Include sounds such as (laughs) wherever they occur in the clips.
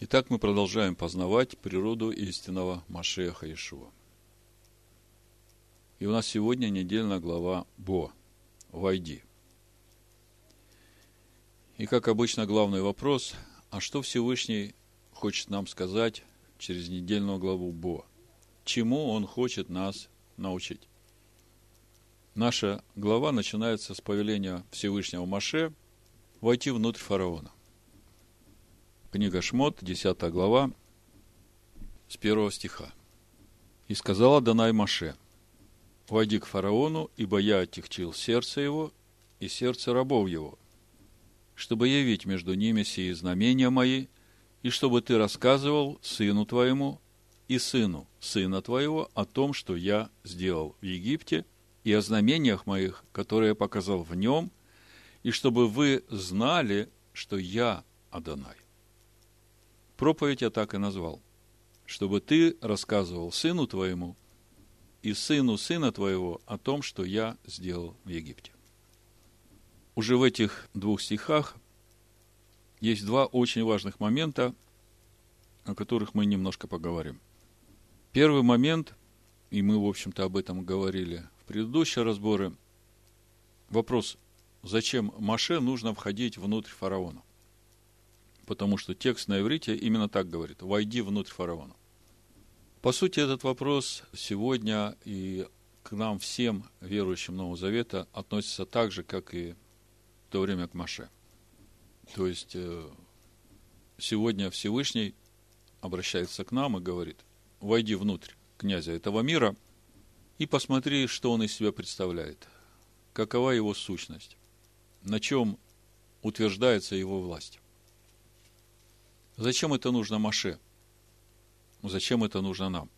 Итак, мы продолжаем познавать природу истинного Машеха Ишуа. И у нас сегодня недельная глава Бо. Войди. И, как обычно, главный вопрос, а что Всевышний хочет нам сказать через недельную главу Бо? Чему он хочет нас научить? Наша глава начинается с повеления Всевышнего Маше войти внутрь фараона. Книга Шмот, 10 глава, с первого стиха. «И сказала Данай Маше, войди к фараону, ибо я отягчил сердце его и сердце рабов его, чтобы явить между ними сии знамения мои, и чтобы ты рассказывал сыну твоему и сыну сына твоего о том, что я сделал в Египте, и о знамениях моих, которые я показал в нем, и чтобы вы знали, что я Адонай. Проповедь я так и назвал. Чтобы ты рассказывал сыну твоему и сыну сына твоего о том, что я сделал в Египте. Уже в этих двух стихах есть два очень важных момента, о которых мы немножко поговорим. Первый момент, и мы, в общем-то, об этом говорили в предыдущие разборы, вопрос, зачем Маше нужно входить внутрь фараона? Потому что текст на иврите именно так говорит, войди внутрь фараона. По сути, этот вопрос сегодня и к нам всем, верующим Нового Завета, относится так же, как и в то время к Маше. То есть, э, сегодня Всевышний обращается к нам и говорит, войди внутрь князя этого мира и посмотри, что он из себя представляет, какова его сущность, на чем утверждается его власть. Зачем это нужно Маше? Зачем это нужно нам?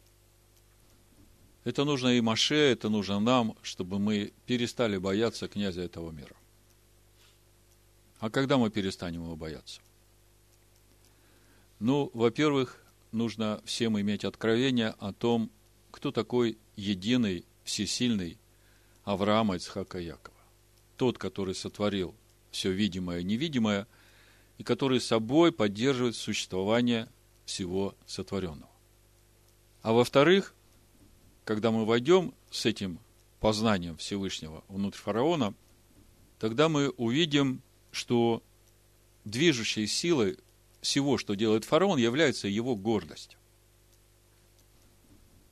Это нужно и Маше, это нужно нам, чтобы мы перестали бояться князя этого мира. А когда мы перестанем его бояться? Ну, во-первых, нужно всем иметь откровение о том, кто такой единый, всесильный Авраама, Ицхака, Якова. Тот, который сотворил все видимое и невидимое, и который собой поддерживает существование всего сотворенного. А во-вторых, когда мы войдем с этим познанием Всевышнего внутрь фараона, тогда мы увидим, что движущей силой всего, что делает фараон, является его гордость,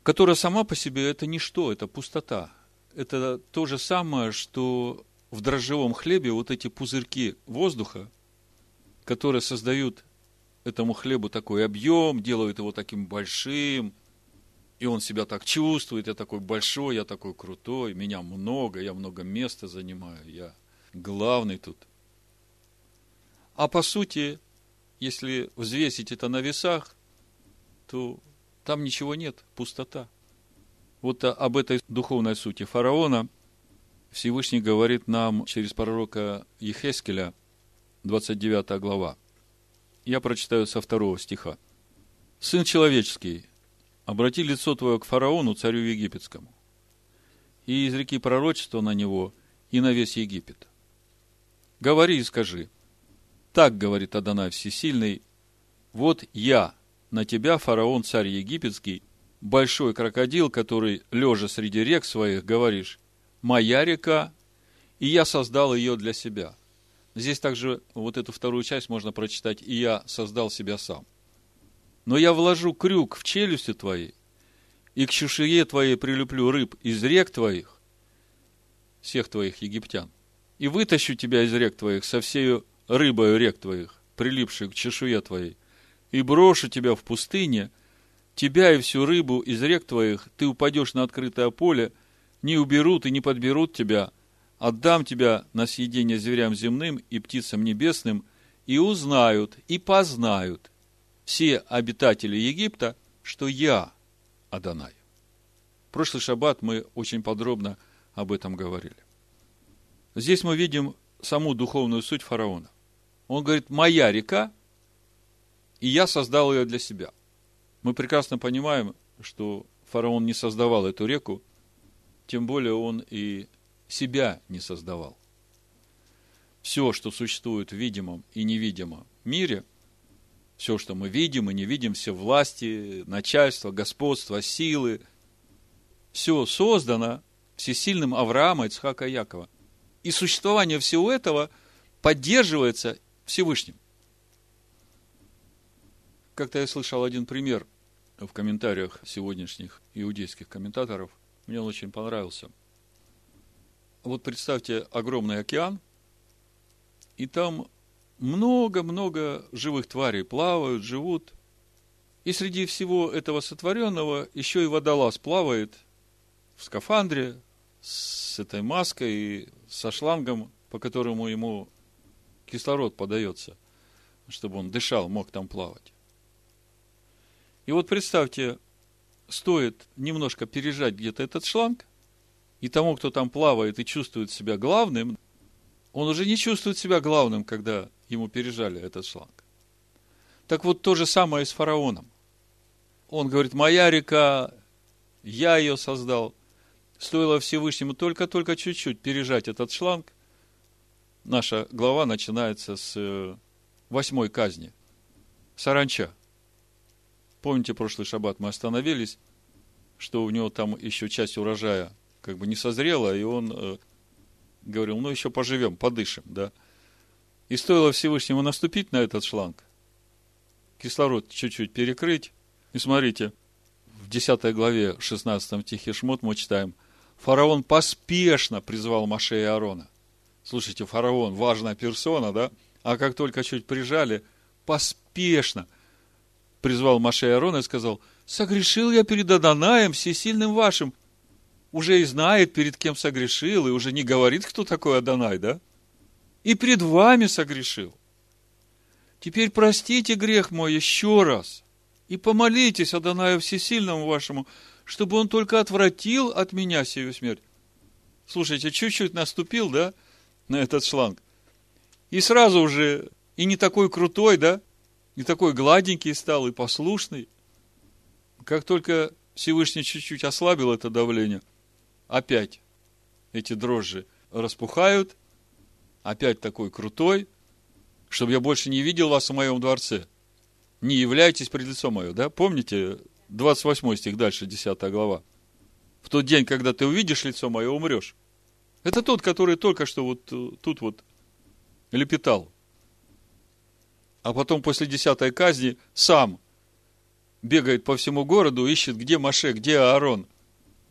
которая сама по себе это ничто, это пустота. Это то же самое, что в дрожжевом хлебе вот эти пузырьки воздуха, которые создают этому хлебу такой объем, делают его таким большим – и он себя так чувствует, я такой большой, я такой крутой, меня много, я много места занимаю, я главный тут. А по сути, если взвесить это на весах, то там ничего нет, пустота. Вот об этой духовной сути фараона Всевышний говорит нам через пророка Ехескеля, 29 глава. Я прочитаю со второго стиха. «Сын человеческий, обрати лицо твое к фараону, царю египетскому, и изреки пророчество на него и на весь Египет. Говори и скажи, так говорит Адонай Всесильный, вот я на тебя, фараон, царь египетский, большой крокодил, который, лежа среди рек своих, говоришь, моя река, и я создал ее для себя. Здесь также вот эту вторую часть можно прочитать, и я создал себя сам. Но я вложу крюк в челюсти твои, и к чешуе твоей прилеплю рыб из рек твоих, всех твоих египтян, и вытащу тебя из рек твоих со всею рыбою рек твоих, прилипшей к чешуе твоей, и брошу тебя в пустыне, тебя и всю рыбу из рек твоих, ты упадешь на открытое поле, не уберут и не подберут тебя, отдам тебя на съедение зверям земным и птицам небесным, и узнают, и познают, все обитатели Египта, что я Адонай. Прошлый шаббат мы очень подробно об этом говорили. Здесь мы видим саму духовную суть фараона. Он говорит, моя река, и я создал ее для себя. Мы прекрасно понимаем, что фараон не создавал эту реку, тем более он и себя не создавал. Все, что существует в видимом и невидимом мире – Все, что мы видим и не видим, все власти, начальство, господство, силы, все создано всесильным Авраама, Ицхака Якова. И существование всего этого поддерживается Всевышним. Как-то я слышал один пример в комментариях сегодняшних иудейских комментаторов. Мне он очень понравился. Вот представьте огромный океан, и там много-много живых тварей плавают, живут. И среди всего этого сотворенного еще и водолаз плавает в скафандре с этой маской и со шлангом, по которому ему кислород подается, чтобы он дышал, мог там плавать. И вот представьте, стоит немножко пережать где-то этот шланг, и тому, кто там плавает и чувствует себя главным, он уже не чувствует себя главным, когда ему пережали этот шланг. Так вот, то же самое и с фараоном. Он говорит, моя река, я ее создал. Стоило Всевышнему только-только чуть-чуть пережать этот шланг. Наша глава начинается с э, восьмой казни. Саранча. Помните, прошлый шаббат мы остановились, что у него там еще часть урожая как бы не созрела, и он э, говорил, ну еще поживем, подышим, да. И стоило Всевышнему наступить на этот шланг, кислород чуть-чуть перекрыть, и смотрите, в 10 главе 16 стихе Шмот мы читаем, фараон поспешно призвал Маше и Аарона. Слушайте, фараон, важная персона, да? А как только чуть прижали, поспешно призвал Маше и Аарона и сказал, согрешил я перед Аданаем, всесильным вашим, уже и знает, перед кем согрешил, и уже не говорит, кто такой Адонай, да? И пред вами согрешил. Теперь простите грех мой еще раз, и помолитесь Адонаю Всесильному вашему, чтобы он только отвратил от меня сию смерть. Слушайте, чуть-чуть наступил, да, на этот шланг. И сразу уже и не такой крутой, да, не такой гладенький стал, и послушный. Как только Всевышний чуть-чуть ослабил это давление – опять эти дрожжи распухают, опять такой крутой, чтобы я больше не видел вас в моем дворце. Не являйтесь пред лицом мое, да? Помните, 28 стих дальше, 10 глава. В тот день, когда ты увидишь лицо мое, умрешь. Это тот, который только что вот э, тут вот лепетал. А потом после десятой казни сам бегает по всему городу, ищет, где Маше, где Аарон.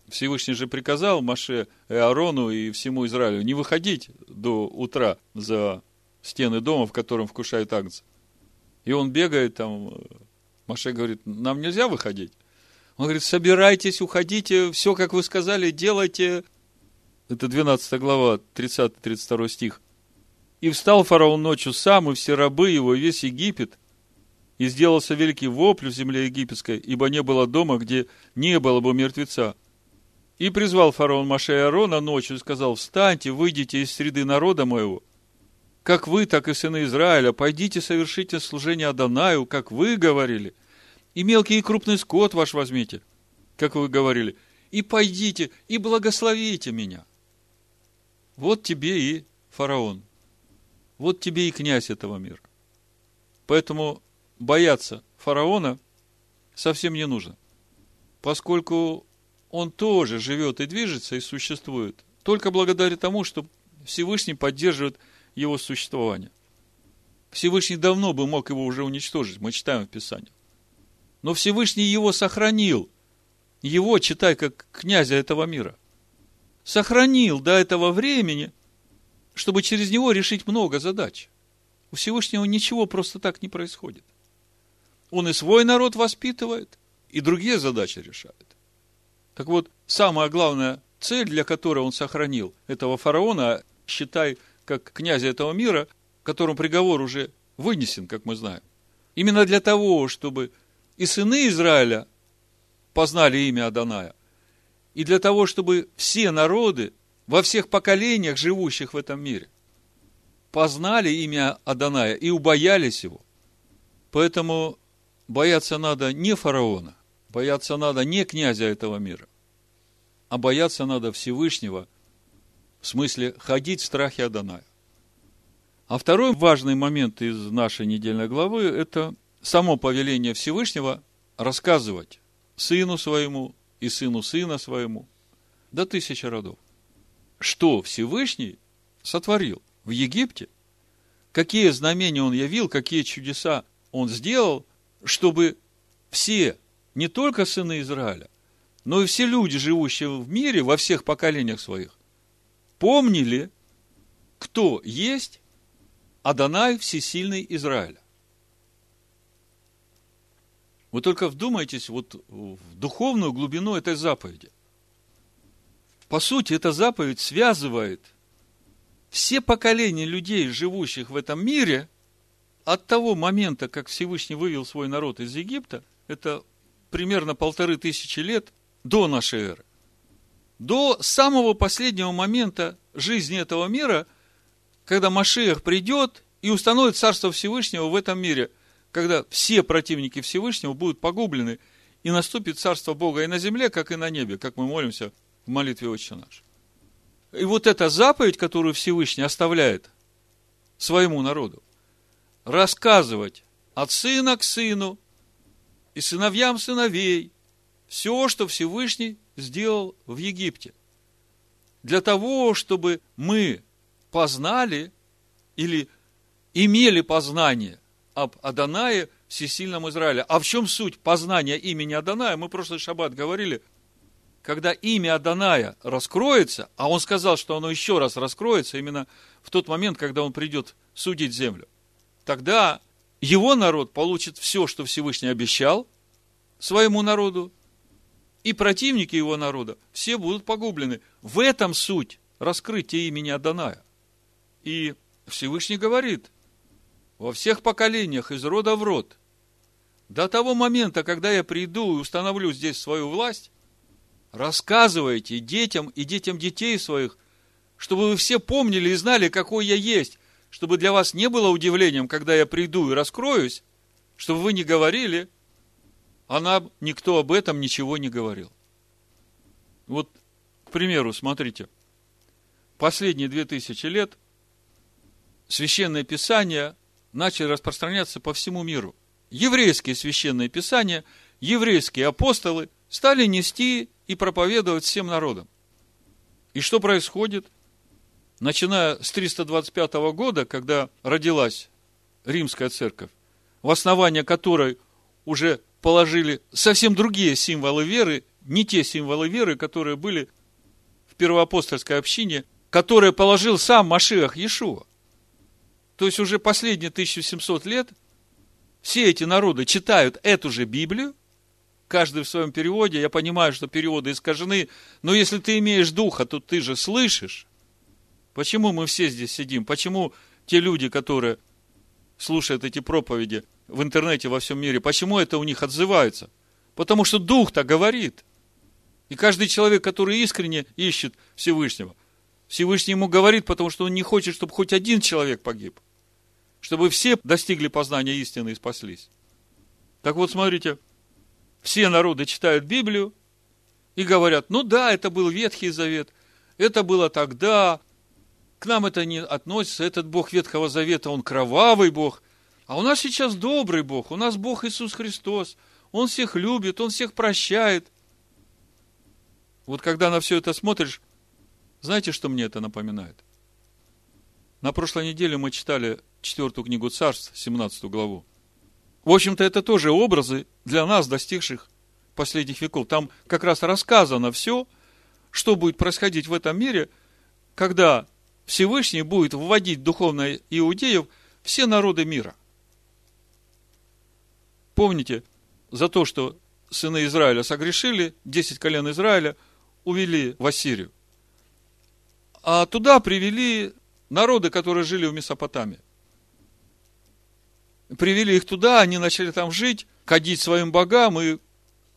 Всевышний же приказал Маше и Аарону и всему Израилю не выходить до утра за стены дома, в котором вкушает агнца. И он бегает там, Маше говорит, нам нельзя выходить. Он говорит, собирайтесь, уходите, все, как вы сказали, делайте. Это 12 глава, 30-32 стих. И встал фараон ночью сам, и все рабы его, и весь Египет, и сделался великий вопль в земле египетской, ибо не было дома, где не было бы мертвеца. И призвал фараон Маше и Аарона ночью и сказал, встаньте, выйдите из среды народа моего. Как вы, так и сыны Израиля, пойдите совершите служение Адонаю, как вы говорили. И мелкий и крупный скот ваш возьмите, как вы говорили. И пойдите, и благословите меня. Вот тебе и фараон. Вот тебе и князь этого мира. Поэтому бояться фараона совсем не нужно. Поскольку он тоже живет и движется, и существует, только благодаря тому, что Всевышний поддерживает его существование. Всевышний давно бы мог его уже уничтожить, мы читаем в Писании. Но Всевышний его сохранил. Его, читай, как князя этого мира. Сохранил до этого времени, чтобы через него решить много задач. У Всевышнего ничего просто так не происходит. Он и свой народ воспитывает, и другие задачи решает. Так вот, самая главная цель, для которой он сохранил этого фараона, считай, как князя этого мира, которому приговор уже вынесен, как мы знаем. Именно для того, чтобы и сыны Израиля познали имя Аданая, и для того, чтобы все народы во всех поколениях, живущих в этом мире, познали имя Аданая и убоялись его. Поэтому бояться надо не фараона, Бояться надо не князя этого мира, а бояться надо Всевышнего, в смысле ходить в страхе Адоная. А второй важный момент из нашей недельной главы – это само повеление Всевышнего рассказывать сыну своему и сыну сына своему до тысячи родов. Что Всевышний сотворил в Египте, какие знамения он явил, какие чудеса он сделал, чтобы все, не только сыны Израиля, но и все люди, живущие в мире, во всех поколениях своих, помнили, кто есть Адонай Всесильный Израиля. Вы только вдумайтесь вот в духовную глубину этой заповеди. По сути, эта заповедь связывает все поколения людей, живущих в этом мире, от того момента, как Всевышний вывел свой народ из Египта, это примерно полторы тысячи лет до нашей эры, до самого последнего момента жизни этого мира, когда Машиах придет и установит Царство Всевышнего в этом мире – когда все противники Всевышнего будут погублены, и наступит Царство Бога и на земле, как и на небе, как мы молимся в молитве Отче наш. И вот эта заповедь, которую Всевышний оставляет своему народу, рассказывать от сына к сыну и сыновьям сыновей все, что Всевышний сделал в Египте. Для того, чтобы мы познали или имели познание об Адонае, всесильном Израиле. А в чем суть познания имени Адоная? Мы прошлый шаббат говорили, когда имя Адоная раскроется, а он сказал, что оно еще раз раскроется именно в тот момент, когда он придет судить землю, тогда его народ получит все, что Всевышний обещал своему народу, и противники его народа все будут погублены. В этом суть раскрытия имени Адоная. И Всевышний говорит, во всех поколениях, из рода в род, до того момента, когда я приду и установлю здесь свою власть, рассказывайте детям и детям детей своих, чтобы вы все помнили и знали, какой я есть, чтобы для вас не было удивлением, когда я приду и раскроюсь, чтобы вы не говорили, а нам никто об этом ничего не говорил. Вот, к примеру, смотрите, последние две тысячи лет Священное Писание начали распространяться по всему миру. Еврейские священные писания, еврейские апостолы стали нести и проповедовать всем народам. И что происходит? Начиная с 325 года, когда родилась римская церковь, в основание которой уже положили совсем другие символы веры, не те символы веры, которые были в первоапостольской общине, которые положил сам Машиах Иешуа. То есть уже последние 1700 лет все эти народы читают эту же Библию, каждый в своем переводе. Я понимаю, что переводы искажены, но если ты имеешь духа, то ты же слышишь. Почему мы все здесь сидим? Почему те люди, которые слушают эти проповеди в интернете во всем мире, почему это у них отзывается? Потому что дух-то говорит. И каждый человек, который искренне ищет Всевышнего, Всевышний ему говорит, потому что он не хочет, чтобы хоть один человек погиб. Чтобы все достигли познания истины и спаслись. Так вот, смотрите, все народы читают Библию и говорят, ну да, это был Ветхий Завет, это было тогда, к нам это не относится, этот Бог Ветхого Завета, он кровавый Бог, а у нас сейчас добрый Бог, у нас Бог Иисус Христос, Он всех любит, Он всех прощает. Вот когда на все это смотришь, знаете, что мне это напоминает? На прошлой неделе мы читали четвертую книгу Царств, 17 главу. В общем-то, это тоже образы для нас, достигших последних веков. Там как раз рассказано все, что будет происходить в этом мире, когда Всевышний будет вводить духовно иудеев все народы мира. Помните, за то, что сыны Израиля согрешили, 10 колен Израиля увели в Ассирию а туда привели народы, которые жили в Месопотамии. Привели их туда, они начали там жить, кадить своим богам, и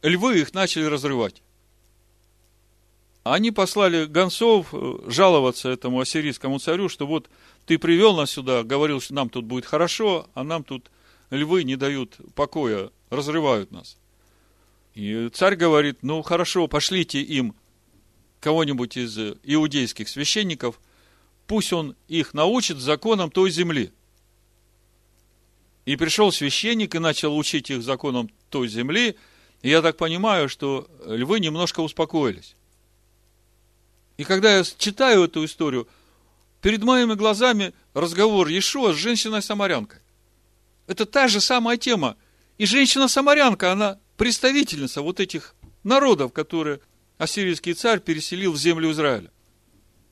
львы их начали разрывать. Они послали гонцов э, жаловаться этому ассирийскому царю, что вот ты привел нас сюда, говорил, что нам тут будет хорошо, а нам тут львы не дают покоя, разрывают нас. И царь говорит, ну хорошо, пошлите им кого-нибудь из иудейских священников, пусть он их научит законам той земли. И пришел священник и начал учить их законам той земли. И я так понимаю, что львы немножко успокоились. И когда я читаю эту историю, перед моими глазами разговор Иешуа с женщиной-самарянкой. Это та же самая тема. И женщина-самарянка, она представительница вот этих народов, которые ассирийский царь переселил в землю Израиля.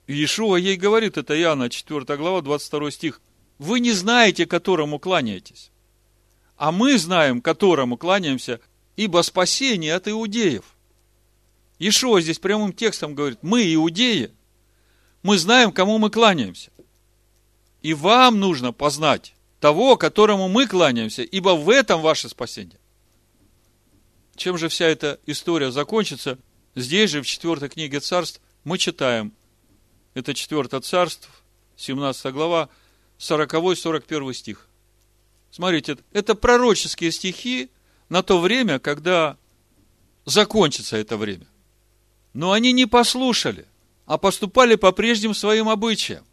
И Иешуа ей говорит, это Иоанна, 4 глава, 22 стих, «Вы не знаете, которому кланяетесь, а мы знаем, которому кланяемся, ибо спасение от иудеев». Иешуа здесь прямым текстом говорит, мы иудеи, мы знаем, кому мы кланяемся. И вам нужно познать того, которому мы кланяемся, ибо в этом ваше спасение. Чем же вся эта история закончится? Здесь же, в четвертой книге царств, мы читаем, это четвертое царство, 17 глава, 40-41 стих. Смотрите, это пророческие стихи на то время, когда закончится это время. Но они не послушали, а поступали по прежним своим обычаям.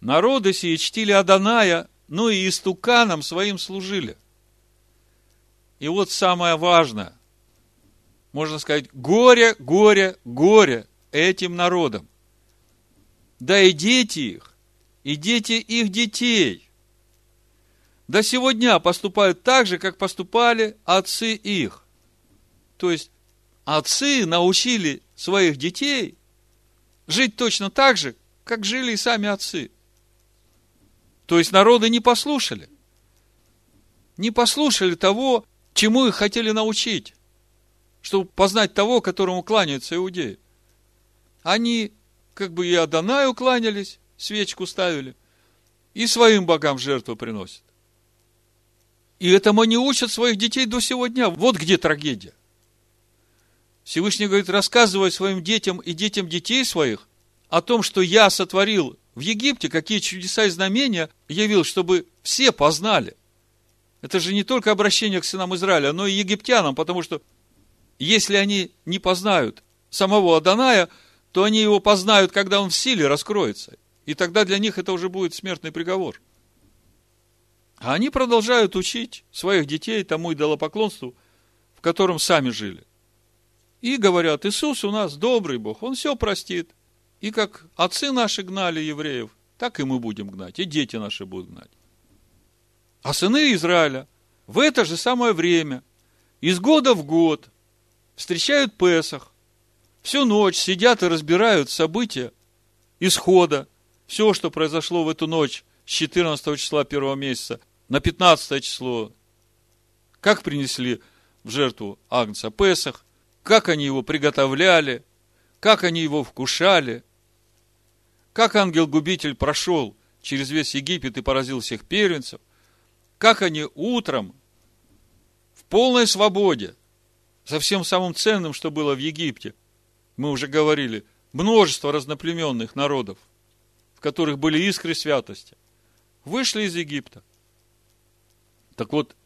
Народы сии чтили Аданая, ну и истуканам своим служили. И вот самое важное, можно сказать, горе, горе, горе этим народам. Да и дети их, и дети их детей до сегодня поступают так же, как поступали отцы их. То есть, отцы научили своих детей жить точно так же, как жили и сами отцы. То есть, народы не послушали. Не послушали того, чему их хотели научить, чтобы познать того, которому кланяются иудеи. Они как бы и Адонаю кланялись, свечку ставили, и своим богам жертву приносят. И этому не учат своих детей до сегодня. Вот где трагедия. Всевышний говорит, рассказывай своим детям и детям детей своих о том, что я сотворил в Египте, какие чудеса и знамения явил, чтобы все познали. Это же не только обращение к сынам Израиля, но и египтянам, потому что если они не познают самого Аданая, то они его познают, когда он в силе раскроется. И тогда для них это уже будет смертный приговор. А они продолжают учить своих детей тому идолопоклонству, в котором сами жили. И говорят, Иисус у нас добрый Бог, Он все простит. И как отцы наши гнали евреев, так и мы будем гнать, и дети наши будут гнать. А сыны Израиля в это же самое время, из года в год, встречают Песах, всю ночь сидят и разбирают события исхода, все, что произошло в эту ночь с 14 числа первого месяца на 15 число, как принесли в жертву Агнца Песах, как они его приготовляли, как они его вкушали, как ангел-губитель прошел через весь Египет и поразил всех первенцев, как они утром в полной свободе, со всем самым ценным, что было в Египте, мы уже говорили, множество разноплеменных народов, в которых были искры святости, вышли из Египта. Так вот,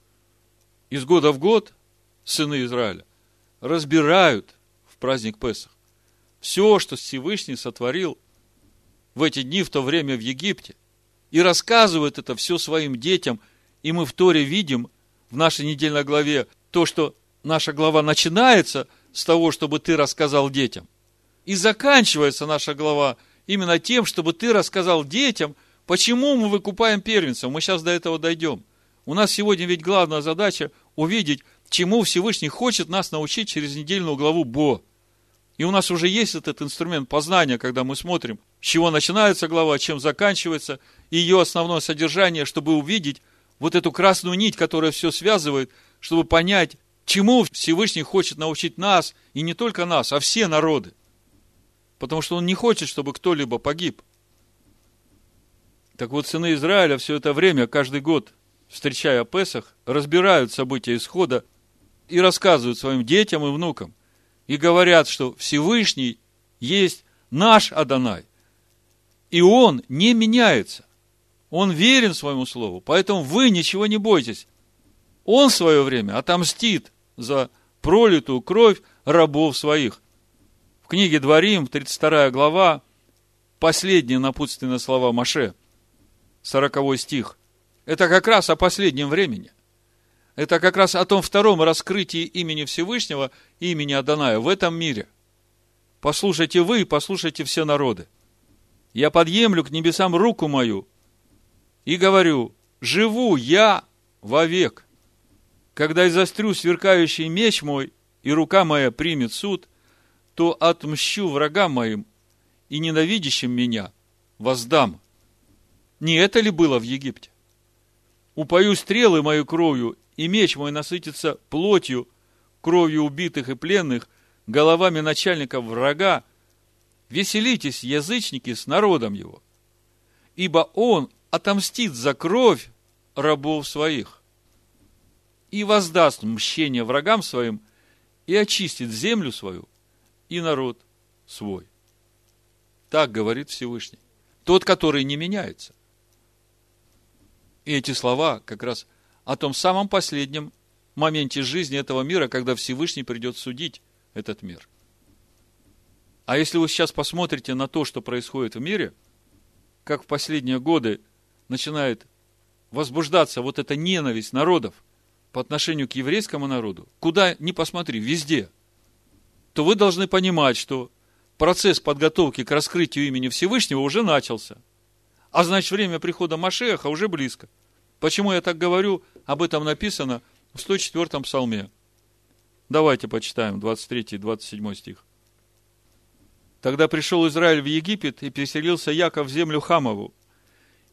из года в год сыны Израиля разбирают в праздник Песах все, что Всевышний сотворил в эти дни, в то время в Египте, и рассказывают это все своим детям, и мы в Торе видим в нашей недельной главе то, что наша глава начинается с того, чтобы ты рассказал детям. И заканчивается наша глава именно тем, чтобы ты рассказал детям, почему мы выкупаем первенцев. Мы сейчас до этого дойдем. У нас сегодня ведь главная задача увидеть, чему Всевышний хочет нас научить через недельную главу Бо. И у нас уже есть этот инструмент познания, когда мы смотрим, с чего начинается глава, чем заканчивается, и ее основное содержание, чтобы увидеть вот эту красную нить, которая все связывает, чтобы понять, Чему Всевышний хочет научить нас, и не только нас, а все народы? Потому что Он не хочет, чтобы кто-либо погиб. Так вот, сыны Израиля все это время, каждый год, встречая Песах, разбирают события исхода и рассказывают своим детям и внукам. И говорят, что Всевышний есть наш Адонай. И Он не меняется. Он верен своему слову. Поэтому вы ничего не бойтесь. Он в свое время отомстит за пролитую кровь рабов своих. В книге Дворим, 32 глава, последние напутственные слова Маше, 40 стих. Это как раз о последнем времени. Это как раз о том втором раскрытии имени Всевышнего, имени Аданая в этом мире. Послушайте вы, послушайте все народы. Я подъемлю к небесам руку мою и говорю, живу я вовек. Когда изострю сверкающий меч мой, и рука моя примет суд, то отмщу врагам моим и ненавидящим меня воздам. Не это ли было в Египте? Упою стрелы мою кровью, и меч мой насытится плотью, кровью убитых и пленных, головами начальников врага. Веселитесь, язычники, с народом его, ибо он отомстит за кровь рабов своих и воздаст мщение врагам своим и очистит землю свою и народ свой. Так говорит Всевышний. Тот, который не меняется. И эти слова как раз о том самом последнем моменте жизни этого мира, когда Всевышний придет судить этот мир. А если вы сейчас посмотрите на то, что происходит в мире, как в последние годы начинает возбуждаться вот эта ненависть народов по отношению к еврейскому народу, куда ни посмотри, везде, то вы должны понимать, что процесс подготовки к раскрытию имени Всевышнего уже начался. А значит, время прихода Машеха уже близко. Почему я так говорю? Об этом написано в 104-м псалме. Давайте почитаем 23 и 27 стих. Тогда пришел Израиль в Египет и переселился Яков в землю Хамову,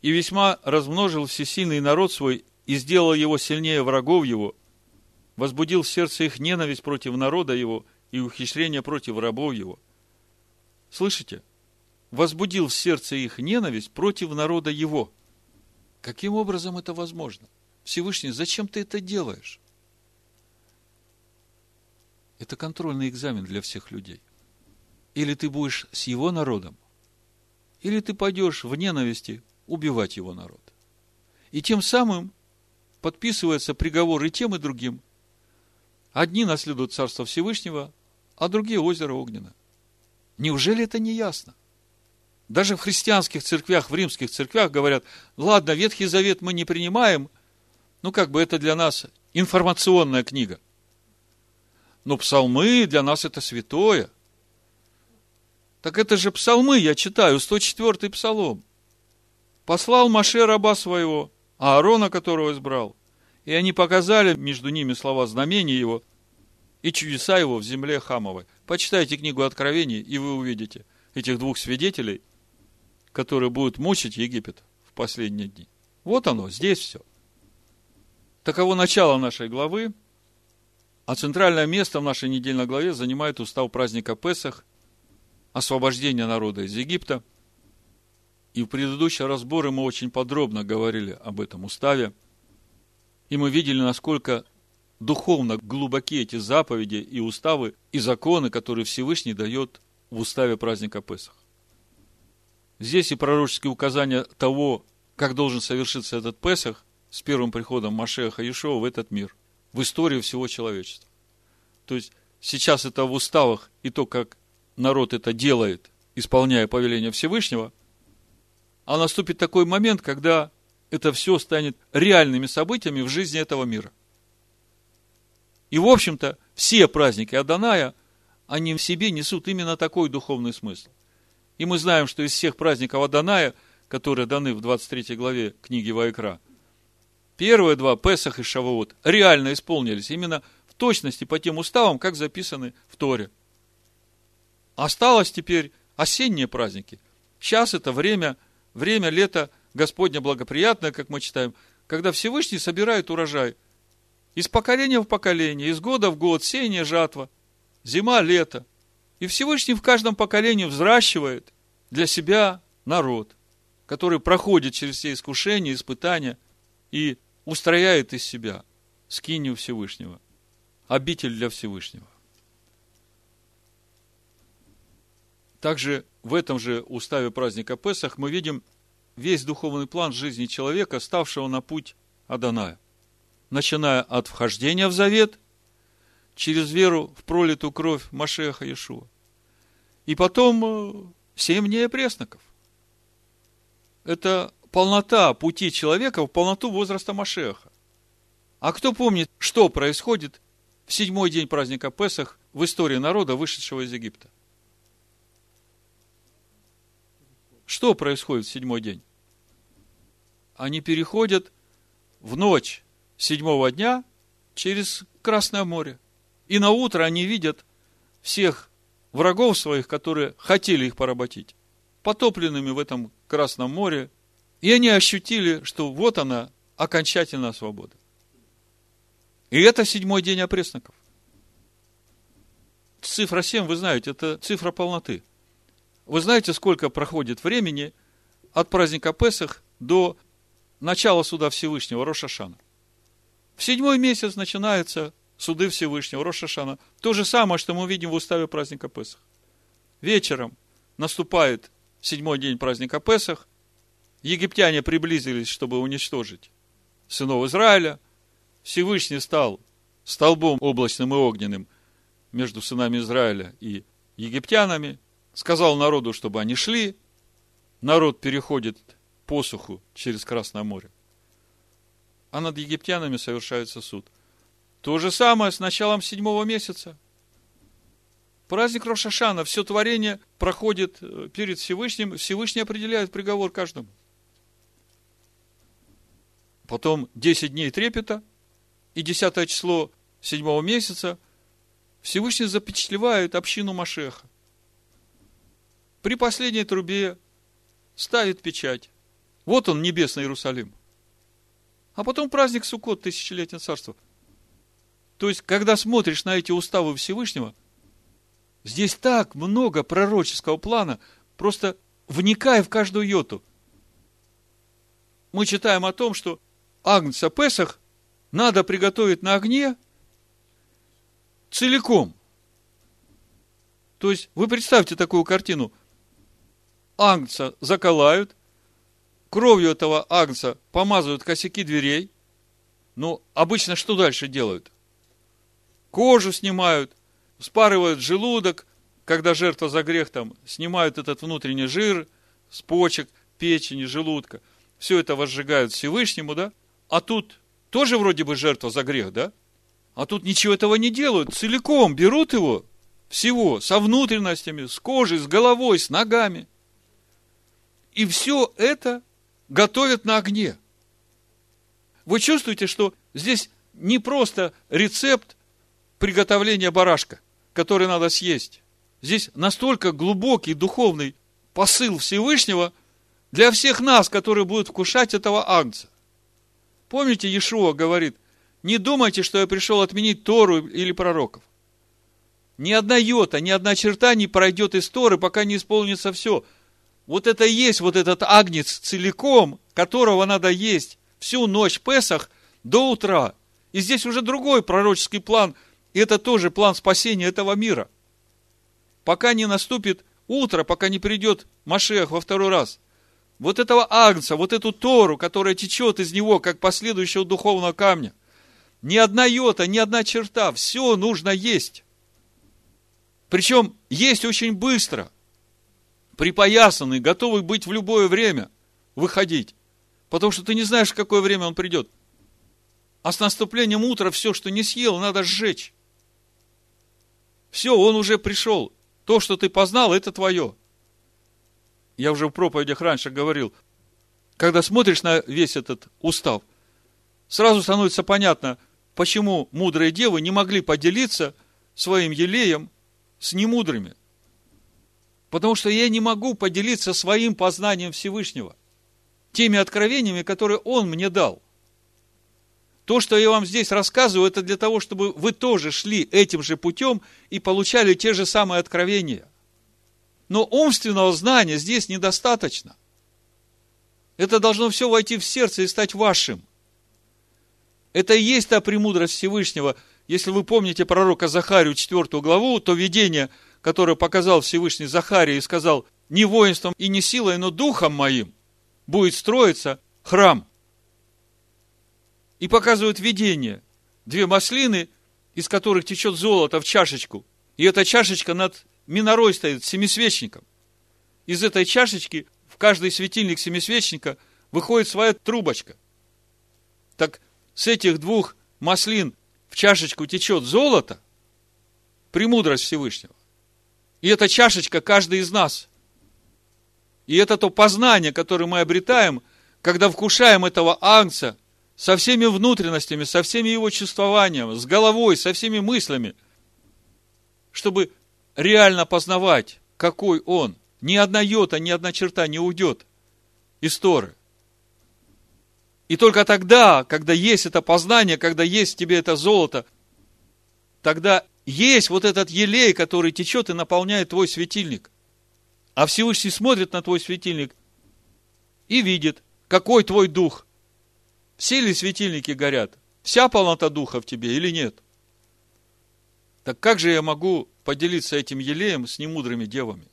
и весьма размножил всесильный народ свой и сделал его сильнее врагов его, возбудил в сердце их ненависть против народа его и ухищрение против рабов его. Слышите? Возбудил в сердце их ненависть против народа его. Каким образом это возможно? Всевышний, зачем ты это делаешь? Это контрольный экзамен для всех людей. Или ты будешь с его народом, или ты пойдешь в ненависти убивать его народ. И тем самым подписывается приговор и тем, и другим. Одни наследуют Царство Всевышнего, а другие озеро Огненно. Неужели это не ясно? Даже в христианских церквях, в римских церквях говорят, ладно, Ветхий Завет мы не принимаем, ну как бы это для нас информационная книга. Но псалмы для нас это святое. Так это же псалмы, я читаю, 104-й псалом послал Маше раба своего, Аарона, которого избрал, и они показали между ними слова знамения его и чудеса его в земле Хамовой. Почитайте книгу Откровений, и вы увидите этих двух свидетелей, которые будут мучить Египет в последние дни. Вот оно, здесь все. Таково начало нашей главы, а центральное место в нашей недельной главе занимает устав праздника Песах, освобождение народа из Египта – и в предыдущие разборы мы очень подробно говорили об этом уставе. И мы видели, насколько духовно глубоки эти заповеди и уставы, и законы, которые Всевышний дает в уставе праздника Песах. Здесь и пророческие указания того, как должен совершиться этот Песах с первым приходом Машеха Иешуа в этот мир, в историю всего человечества. То есть, сейчас это в уставах и то, как народ это делает, исполняя повеление Всевышнего – а наступит такой момент, когда это все станет реальными событиями в жизни этого мира. И, в общем-то, все праздники Аданая, они в себе несут именно такой духовный смысл. И мы знаем, что из всех праздников Аданая, которые даны в 23 главе книги Вайкра, первые два, Песах и Шавуот, реально исполнились именно в точности по тем уставам, как записаны в Торе. Осталось теперь осенние праздники. Сейчас это время – Время лета Господня благоприятное, как мы читаем, когда Всевышний собирает урожай. Из поколения в поколение, из года в год, сеяние, жатва, зима, лето. И Всевышний в каждом поколении взращивает для себя народ, который проходит через все искушения, испытания и устрояет из себя скинию Всевышнего, обитель для Всевышнего. Также в этом же уставе праздника Песах мы видим весь духовный план жизни человека, ставшего на путь Аданая. Начиная от вхождения в завет, через веру в пролитую кровь Машеха Иешуа. И потом э, семь дней пресноков. Это полнота пути человека в полноту возраста Машеха. А кто помнит, что происходит в седьмой день праздника Песах в истории народа, вышедшего из Египта? Что происходит в седьмой день? Они переходят в ночь седьмого дня через Красное море. И на утро они видят всех врагов своих, которые хотели их поработить, потопленными в этом Красном море. И они ощутили, что вот она, окончательная свобода. И это седьмой день опресноков. Цифра 7, вы знаете, это цифра полноты. Вы знаете, сколько проходит времени от праздника Песах до начала суда Всевышнего, Рошашана. В седьмой месяц начинается суды Всевышнего, Рошашана. То же самое, что мы видим в уставе праздника Песах. Вечером наступает седьмой день праздника Песах. Египтяне приблизились, чтобы уничтожить сынов Израиля. Всевышний стал столбом облачным и огненным между сынами Израиля и египтянами. Сказал народу, чтобы они шли. Народ переходит посуху через Красное море. А над египтянами совершается суд. То же самое с началом седьмого месяца. Праздник Рошашана, все творение проходит э, перед Всевышним, Всевышний определяет приговор каждому. Потом 10 дней трепета и 10 число седьмого месяца Всевышний запечатлевает общину Машеха. При последней трубе ставит печать. Вот он, небесный Иерусалим. А потом праздник Суккот, тысячелетнее царство. То есть, когда смотришь на эти уставы Всевышнего, здесь так много пророческого плана, просто вникай в каждую йоту. Мы читаем о том, что Агнца Песах надо приготовить на огне целиком. То есть, вы представьте такую картину. Агнца заколают, кровью этого агнца помазывают косяки дверей. Ну, обычно что дальше делают? Кожу снимают, спарывают желудок, когда жертва за грех там, снимают этот внутренний жир с почек, печени, желудка. Все это возжигают Всевышнему, да? А тут тоже вроде бы жертва за грех, да? А тут ничего этого не делают. Целиком берут его, всего, со внутренностями, с кожей, с головой, с ногами. И все это готовят на огне. Вы чувствуете, что здесь не просто рецепт приготовления барашка, который надо съесть. Здесь настолько глубокий духовный посыл Всевышнего для всех нас, которые будут вкушать этого агнца. Помните, Иешуа говорит, не думайте, что я пришел отменить Тору или пророков. Ни одна йота, ни одна черта не пройдет из Торы, пока не исполнится все – вот это и есть вот этот агнец целиком, которого надо есть всю ночь Песах до утра. И здесь уже другой пророческий план, это тоже план спасения этого мира. Пока не наступит утро, пока не придет Машех во второй раз. Вот этого агнца, вот эту Тору, которая течет из него, как последующего духовного камня. Ни одна йота, ни одна черта, все нужно есть. Причем есть очень быстро припоясанный, готовый быть в любое время, выходить. Потому что ты не знаешь, в какое время он придет. А с наступлением утра все, что не съел, надо сжечь. Все, он уже пришел. То, что ты познал, это твое. Я уже в проповедях раньше говорил, когда смотришь на весь этот устав, сразу становится понятно, почему мудрые девы не могли поделиться своим елеем с немудрыми – Потому что я не могу поделиться своим познанием Всевышнего, теми откровениями, которые Он мне дал. То, что я вам здесь рассказываю, это для того, чтобы вы тоже шли этим же путем и получали те же самые откровения. Но умственного знания здесь недостаточно. Это должно все войти в сердце и стать вашим. Это и есть та премудрость Всевышнего. Если вы помните пророка Захарию 4 главу, то видение – которое показал Всевышний Захария и сказал, не воинством и не силой, но духом моим будет строиться храм. И показывают видение. Две маслины, из которых течет золото в чашечку. И эта чашечка над минорой стоит, семисвечником. Из этой чашечки в каждый светильник семисвечника выходит своя трубочка. Так с этих двух маслин в чашечку течет золото, премудрость Всевышнего. И эта чашечка каждый из нас. И это то познание, которое мы обретаем, когда вкушаем этого ангца со всеми внутренностями, со всеми его чувствованием, с головой, со всеми мыслями, чтобы реально познавать, какой он. Ни одна йота, ни одна черта не уйдет из Торы. И только тогда, когда есть это познание, когда есть в тебе это золото, тогда есть вот этот елей, который течет и наполняет твой светильник. А Всевышний смотрит на твой светильник и видит, какой твой дух. Все ли светильники горят? Вся полнота духа в тебе или нет? Так как же я могу поделиться этим елеем с немудрыми девами?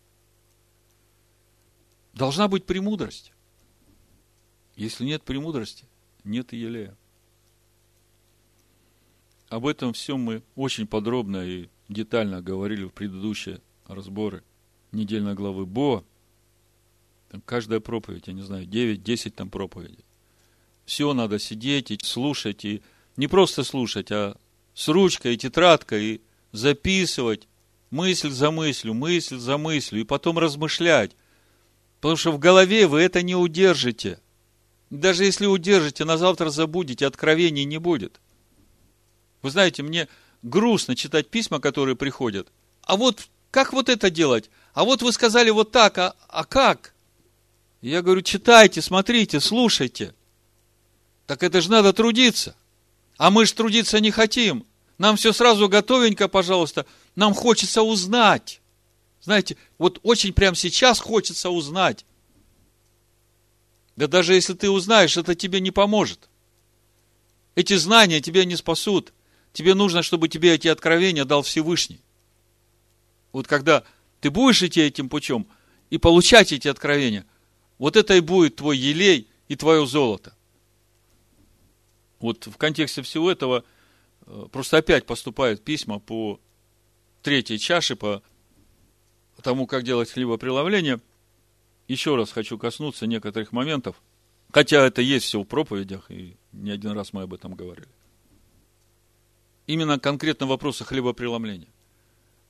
Должна быть премудрость. Если нет премудрости, нет и елея. Об этом всем мы очень подробно и детально говорили в предыдущие разборы недельной главы Бо. Там каждая проповедь, я не знаю, 9-10 там проповедей. Все надо сидеть и слушать, и не просто слушать, а с ручкой и тетрадкой, и записывать мысль за мыслью, мысль за мыслью, и потом размышлять. Потому что в голове вы это не удержите. Даже если удержите, на завтра забудете, откровений не будет. Вы знаете, мне грустно читать письма, которые приходят. А вот как вот это делать? А вот вы сказали вот так, а, а как? Я говорю, читайте, смотрите, слушайте. Так это же надо трудиться. А мы же трудиться не хотим. Нам все сразу готовенько, пожалуйста. Нам хочется узнать. Знаете, вот очень прямо сейчас хочется узнать. Да даже если ты узнаешь, это тебе не поможет. Эти знания тебя не спасут. Тебе нужно, чтобы тебе эти откровения дал Всевышний. Вот когда ты будешь идти этим путем и получать эти откровения, вот это и будет твой елей и твое золото. Вот в контексте всего этого э, просто опять поступают письма по третьей чаше, по тому, как делать хлебопреломление. Еще раз хочу коснуться некоторых моментов, хотя это есть все в проповедях, и не один раз мы об этом говорили. Именно конкретно вопросы хлебопреломления.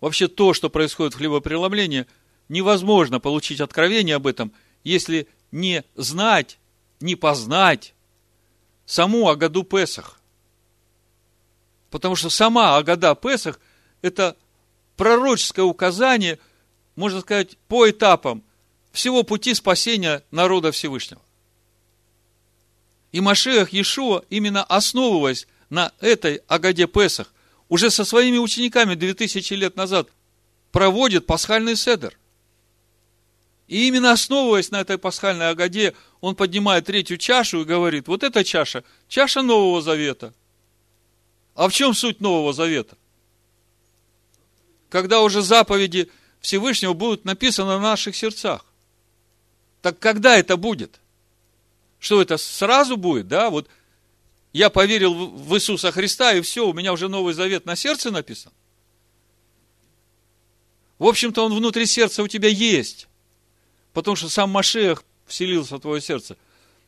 Вообще то, что происходит в хлебопреломлении, невозможно получить откровение об этом, если не знать, не познать саму Агаду Песах. Потому что сама Агада Песах – это пророческое указание, можно сказать, по этапам всего пути спасения народа Всевышнего. И Машех Иешуа, именно основываясь на этой Агаде Песах, уже со своими учениками 2000 лет назад проводит пасхальный седер. И именно основываясь на этой пасхальной агаде, он поднимает третью чашу и говорит, вот эта чаша, чаша Нового Завета. А в чем суть Нового Завета? Когда уже заповеди Всевышнего будут написаны на наших сердцах. Так когда это будет? Что это сразу будет, да? Вот я поверил в Иисуса Христа, и все, у меня уже Новый Завет на сердце написан. В общем-то, он внутри сердца у тебя есть. Потому что сам Машех вселился в твое сердце.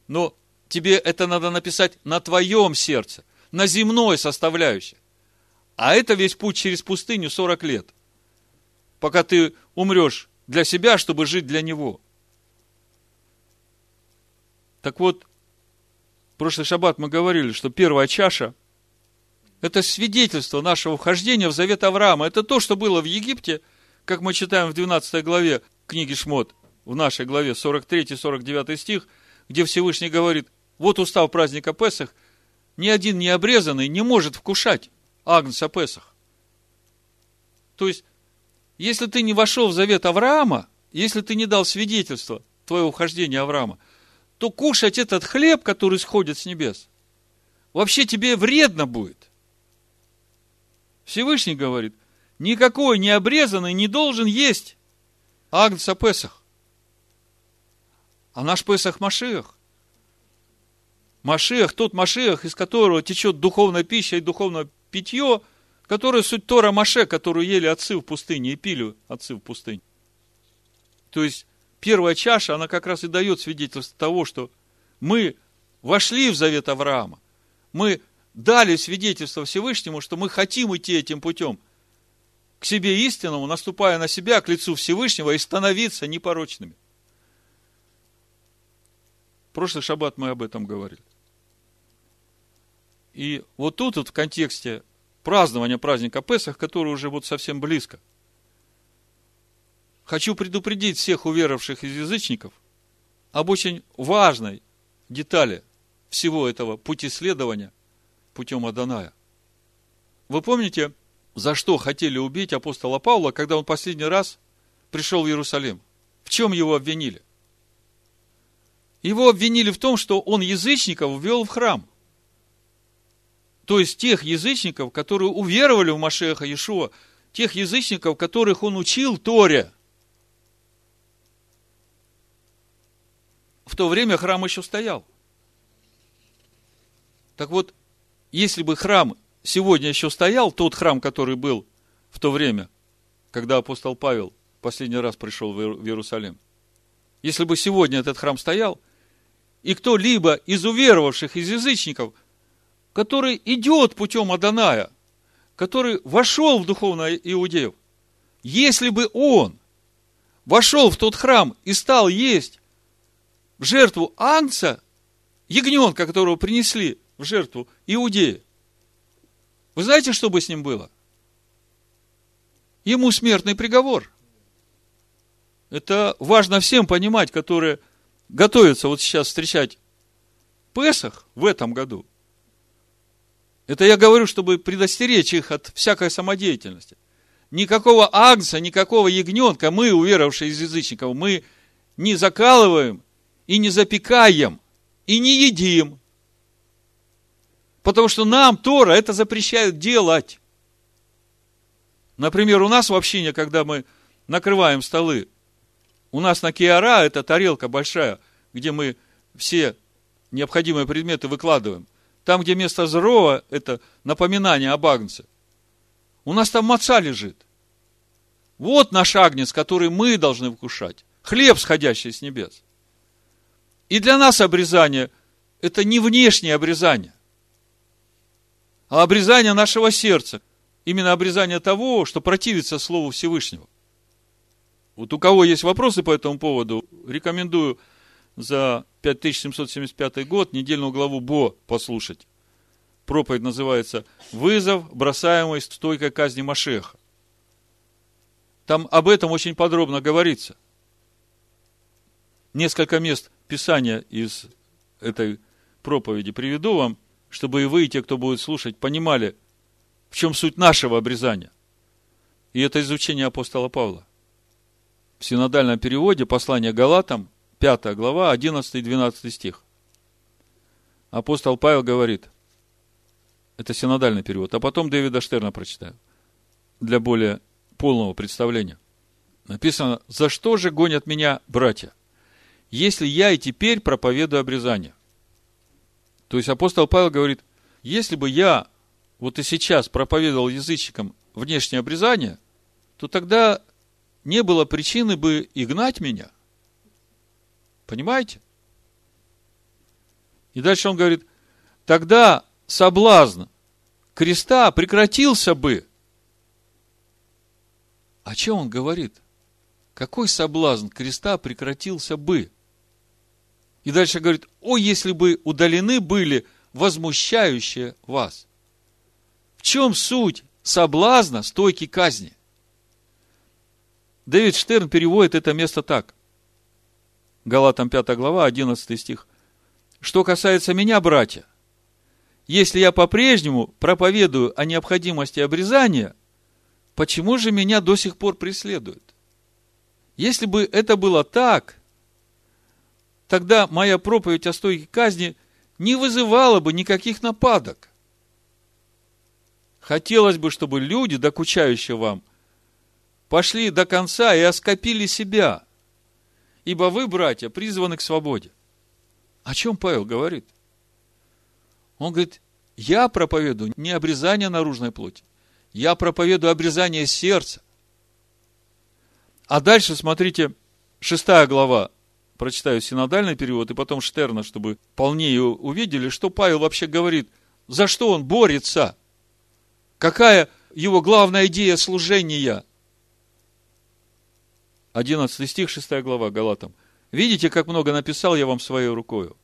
Но тебе это надо написать на твоем сердце, на земной составляющей. А это весь путь через пустыню 40 лет. Пока ты умрешь для себя, чтобы жить для него. Так вот, прошлый шаббат мы говорили, что первая чаша – это свидетельство нашего вхождения в завет Авраама. Это то, что было в Египте, как мы читаем в 12 главе книги Шмот, в нашей главе 43-49 стих, где Всевышний говорит, вот устав праздника Песах, ни один не обрезанный не может вкушать Агнца Песах. То есть, если ты не вошел в завет Авраама, если ты не дал свидетельство твоего вхождения Авраама – то кушать этот хлеб, который сходит с небес, вообще тебе вредно будет. Всевышний говорит, никакой необрезанный не должен есть Агнца Песах. А наш Песах Машиах. Машиах, тот Машиах, из которого течет духовная пища и духовное питье, которое суть Тора Маше, которую ели отцы в пустыне и пили отцы в пустыне. То есть, первая чаша, она как раз и дает свидетельство того, что Мы вошли в завет Авраама. Мы дали свидетельство Всевышнему, что мы хотим идти этим путем к себе истинному, наступая на себя, к лицу Всевышнего и становиться непорочными. Прошлый шаббат мы об этом говорили. И вот тут вот в контексте празднования праздника Песах, который уже вот совсем близко, хочу предупредить всех уверовавших из язычников об очень важной детали всего этого пути следования путем Аданая. Вы помните, за что хотели убить апостола Павла, когда он последний раз пришел в Иерусалим? В чем его обвинили? Его обвинили в том, что он язычников ввел в храм. То есть тех язычников, которые уверовали в Машеха Иешуа, тех язычников, которых он учил Торе. В то время храм еще стоял. Так вот, если бы храм сегодня еще стоял, тот храм, который был в то время, когда апостол Павел последний раз пришел в Иерусалим, если бы сегодня этот храм стоял, и кто-либо из уверовавших, из язычников, который идет путем Аданая, который вошел в духовное иудеев, если бы он вошел в тот храм и стал есть в жертву ангца, ягненка, которого принесли в жертву иудеи, вы знаете, что бы с ним было? Ему смертный приговор. Это важно всем понимать, которые готовятся вот сейчас встречать Песах в этом году. Это я говорю, чтобы предостеречь их от всякой самодеятельности. Никакого агнца, никакого ягненка мы, уверовавшие из язычников, мы не закалываем и не запекаем, и не едим. Потому что нам Тора это запрещает делать. Например, у нас в общине, когда мы накрываем столы, у нас на Киара, это тарелка большая, где мы все необходимые предметы выкладываем. Там, где место зрова, это напоминание об агнце. У нас там маца лежит. Вот наш агнец, который мы должны вкушать. Хлеб, сходящий с небес. И для нас обрезание – это не внешнее обрезание а обрезание нашего сердца. Именно обрезание того, что противится Слову Всевышнего. Вот у кого есть вопросы по этому поводу, рекомендую за 5775 год недельную главу Бо послушать. Проповедь называется «Вызов, бросаемый стойкой казни Машеха». Там об этом очень подробно говорится. Несколько мест Писания из этой проповеди приведу вам – чтобы и вы, и те, кто будет слушать, понимали, в чем суть нашего обрезания. И это изучение апостола Павла. В синодальном переводе послания Галатам, 5 глава, 11 и 12 стих. Апостол Павел говорит, это синодальный перевод, а потом Дэвида Штерна прочитаю, для более полного представления. Написано, за что же гонят меня братья, если я и теперь проповедую обрезание? То есть апостол Павел говорит, если бы я вот и сейчас проповедовал язычникам внешнее обрезание, то тогда не было причины бы и гнать меня. Понимаете? И дальше он говорит, тогда соблазн креста прекратился бы. О чем он говорит? Какой соблазн креста прекратился бы? И дальше говорит, о, если бы удалены были возмущающие вас. В чем суть соблазна стойки казни? Дэвид Штерн переводит это место так. Галатам 5 глава, 11 стих. Что касается меня, братья, если я по-прежнему проповедую о необходимости обрезания, почему же меня до сих пор преследуют? Если бы это было так, тогда моя проповедь о стойке казни не вызывала бы никаких нападок. Хотелось бы, чтобы люди, докучающие вам, пошли до конца и оскопили себя. Ибо вы, братья, призваны к свободе. О чем Павел говорит? Он говорит, я проповедую не обрезание наружной плоти, я проповедую обрезание сердца. А дальше, смотрите, шестая глава прочитаю синодальный перевод и потом Штерна, чтобы полнее увидели, что Павел вообще говорит, за что он борется, какая его главная идея служения. 11 стих, 6 глава Галатам. Видите, как много написал я вам своей рукою?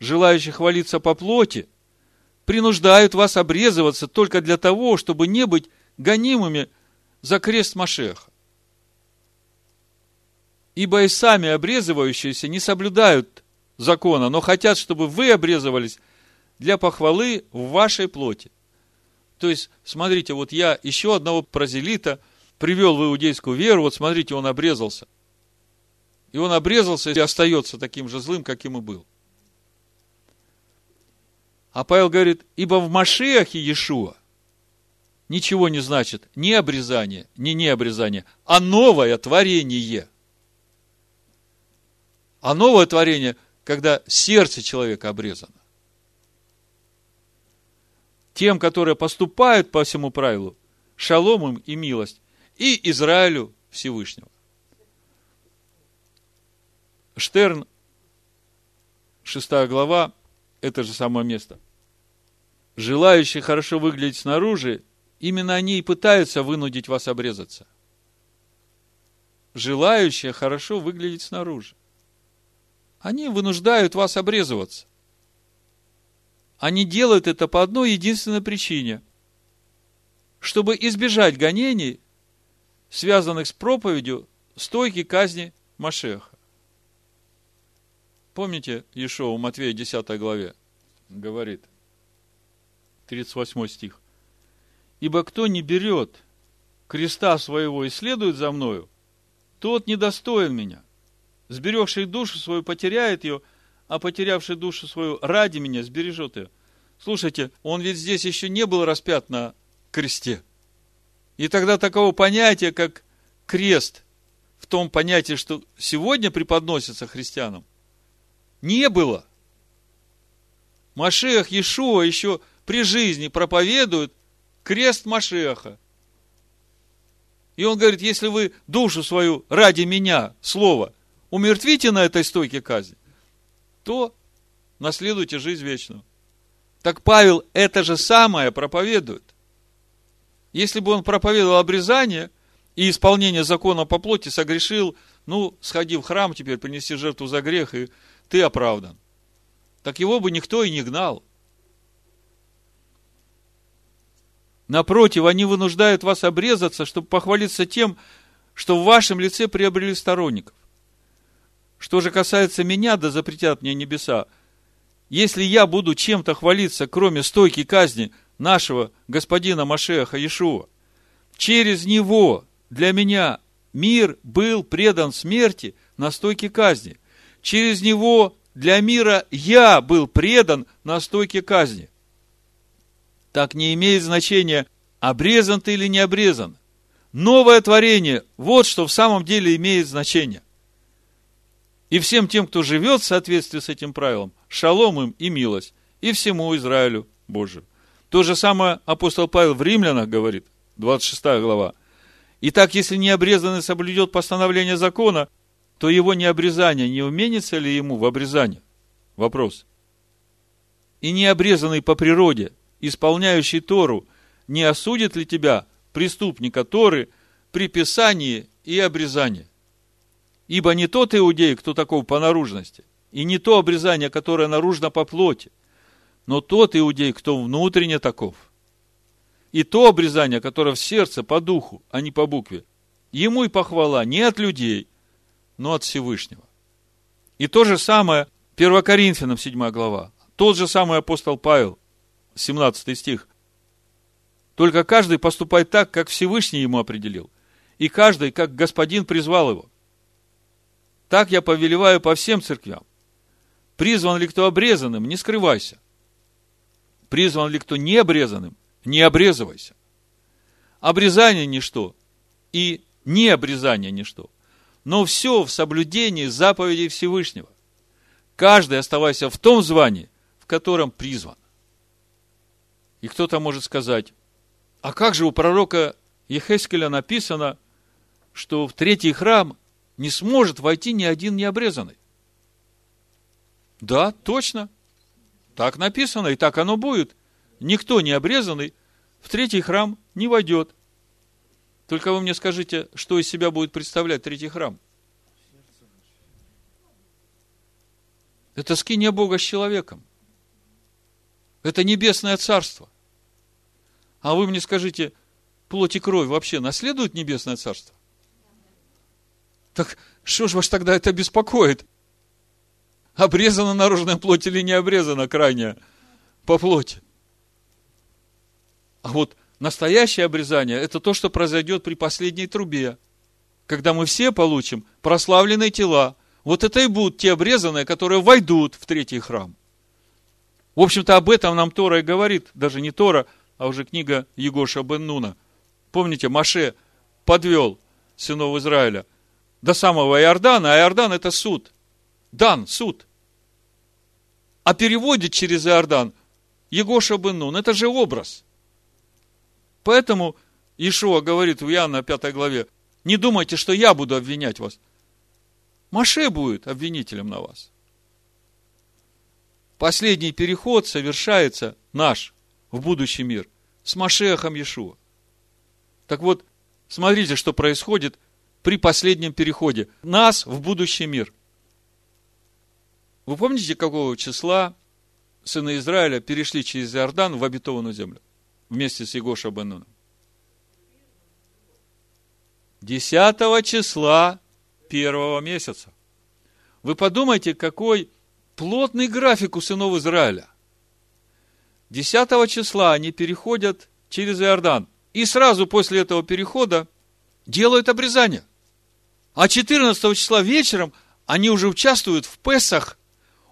Желающие хвалиться по плоти принуждают вас обрезываться только для того, чтобы не быть гонимыми за крест Машеха. Ибо и сами обрезывающиеся не соблюдают закона, но хотят, чтобы вы обрезывались для похвалы в вашей плоти. То есть, смотрите, вот я еще одного прозелита привел в иудейскую веру, вот смотрите, он обрезался. И он обрезался и остается таким же злым, каким и был. А Павел говорит, ибо в Машиахе Иешуа ничего не значит ни обрезание, ни необрезание, а новое творение – а новое творение, когда сердце человека обрезано. Тем, которые поступают по всему правилу, шалом им и милость, и Израилю Всевышнего. Штерн, шестая глава, это же самое место. Желающие хорошо выглядеть снаружи, именно они и пытаются вынудить вас обрезаться. Желающие хорошо выглядеть снаружи. Они вынуждают вас обрезываться. Они делают это по одной единственной причине. Чтобы избежать гонений, связанных с проповедью стойки казни Машеха. Помните, Ешоу Матвея 10 главе говорит, 38 стих. «Ибо кто не берет креста своего и следует за мною, тот недостоин меня сберегший душу свою потеряет ее, а потерявший душу свою ради меня сбережет ее. Слушайте, он ведь здесь еще не был распят на кресте. И тогда такого понятия, как крест, в том понятии, что сегодня преподносится христианам, не было. Машех Иешуа еще при жизни проповедует крест Машеха. И он говорит, если вы душу свою ради меня, слово, умертвите на этой стойке казни, то наследуйте жизнь вечную. Так Павел это же самое проповедует. Если бы он проповедовал обрезание и исполнение закона по плоти, согрешил, ну, сходи в храм теперь, принеси жертву за грех, и ты оправдан. Так его бы никто и не гнал. Напротив, они вынуждают вас обрезаться, чтобы похвалиться тем, что в вашем лице приобрели сторонников. Что же касается меня, да запретят мне небеса. Если я буду чем-то хвалиться, кроме стойки казни нашего господина Машеха Иешуа, через него для меня мир был предан смерти на стойке казни. Через него для мира я был предан на стойке казни. Так не имеет значения, обрезан ты или не обрезан. Новое творение, вот что в самом деле имеет значение. И всем тем, кто живет в соответствии с этим правилом, шалом им и милость, и всему Израилю Божию. То же самое апостол Павел в Римлянах говорит, 26 глава. Итак, если необрезанный соблюдет постановление закона, то его необрезание не уменится ли ему в обрезание? Вопрос. И необрезанный по природе, исполняющий Тору, не осудит ли тебя, преступника Торы, при писании и обрезании? Ибо не тот иудей, кто таков по наружности, и не то обрезание, которое наружно по плоти, но тот иудей, кто внутренне таков. И то обрезание, которое в сердце по духу, а не по букве. Ему и похвала не от людей, но от Всевышнего. И то же самое 1 Коринфянам 7 глава. Тот же самый апостол Павел, 17 стих. Только каждый поступает так, как Всевышний ему определил. И каждый, как Господин призвал его. Так я повелеваю по всем церквям. Призван ли кто обрезанным, не скрывайся. Призван ли кто не обрезанным, не обрезывайся. Обрезание – ничто, и не обрезание – ничто. Но все в соблюдении заповедей Всевышнего. Каждый оставайся в том звании, в котором призван. И кто-то может сказать, а как же у пророка Ехескеля написано, что в третий храм не сможет войти ни один необрезанный. Да, точно. Так написано, и так оно будет. Никто не обрезанный в третий храм не войдет. Только вы мне скажите, что из себя будет представлять третий храм? Это скиния Бога с человеком. Это небесное царство. А вы мне скажите, плоть и кровь вообще наследуют небесное царство? Так что ж вас тогда это беспокоит? Обрезана наружная плоть или не обрезана крайняя по плоти? А вот настоящее обрезание – это то, что произойдет при последней трубе, когда мы все получим прославленные тела. Вот это и будут те обрезанные, которые войдут в третий храм. В общем-то, об этом нам Тора и говорит, даже не Тора, а уже книга Егоша бен Нуна. Помните, Маше подвел сынов Израиля до самого Иордана, а Иордан – это суд. Дан – суд. А переводит через Иордан Егоша бен Нун – это же образ. Поэтому Ишуа говорит в Иоанна 5 главе, не думайте, что я буду обвинять вас. Маше будет обвинителем на вас. Последний переход совершается наш в будущий мир с Машехом Иешуа. Так вот, смотрите, что происходит при последнем переходе. Нас в будущий мир. Вы помните, какого числа сыны Израиля перешли через Иордан в обетованную землю? Вместе с Егоша Бенуном. 10 числа первого месяца. Вы подумайте, какой плотный график у сынов Израиля. 10 числа они переходят через Иордан. И сразу после этого перехода делают обрезание – а 14 числа вечером они уже участвуют в Песах,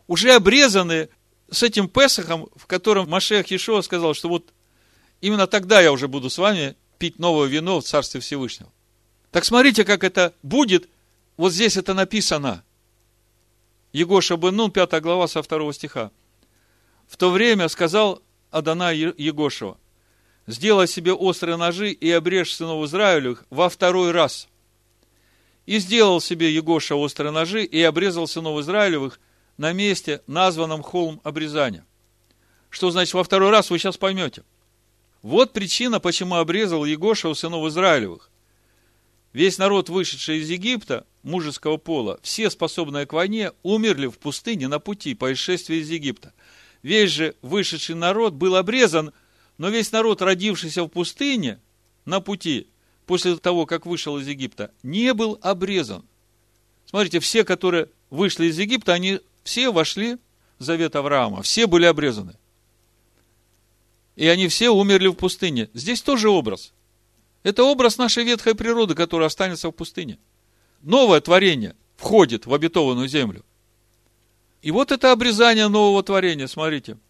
уже обрезаны с этим Песахом, в котором Машех Ешова сказал, что вот именно тогда я уже буду с вами пить новое вино в Царстве Всевышнего. Так смотрите, как это будет. Вот здесь это написано. Егоша бен Нун, 5 глава, со 2 стиха. В то время сказал Адана Егошева, сделай себе острые ножи и обрежь сынов Израилю во второй раз – и сделал себе Егоша острые ножи и обрезал сынов Израилевых на месте, названном холм обрезания. Что значит во второй раз, вы сейчас поймете. Вот причина, почему обрезал Егоша у сынов Израилевых. Весь народ, вышедший из Египта, мужеского пола, все способные к войне, умерли в пустыне на пути по исшествии из Египта. Весь же вышедший народ был обрезан, но весь народ, родившийся в пустыне, на пути, после того, как вышел из Египта, не был обрезан. Смотрите, все, которые вышли из Египта, они все вошли в завет Авраама, все были обрезаны. И они все умерли в пустыне. Здесь тоже образ. Это образ нашей ветхой природы, которая останется в пустыне. Новое творение входит в обетованную землю. И вот это обрезание нового творения, смотрите –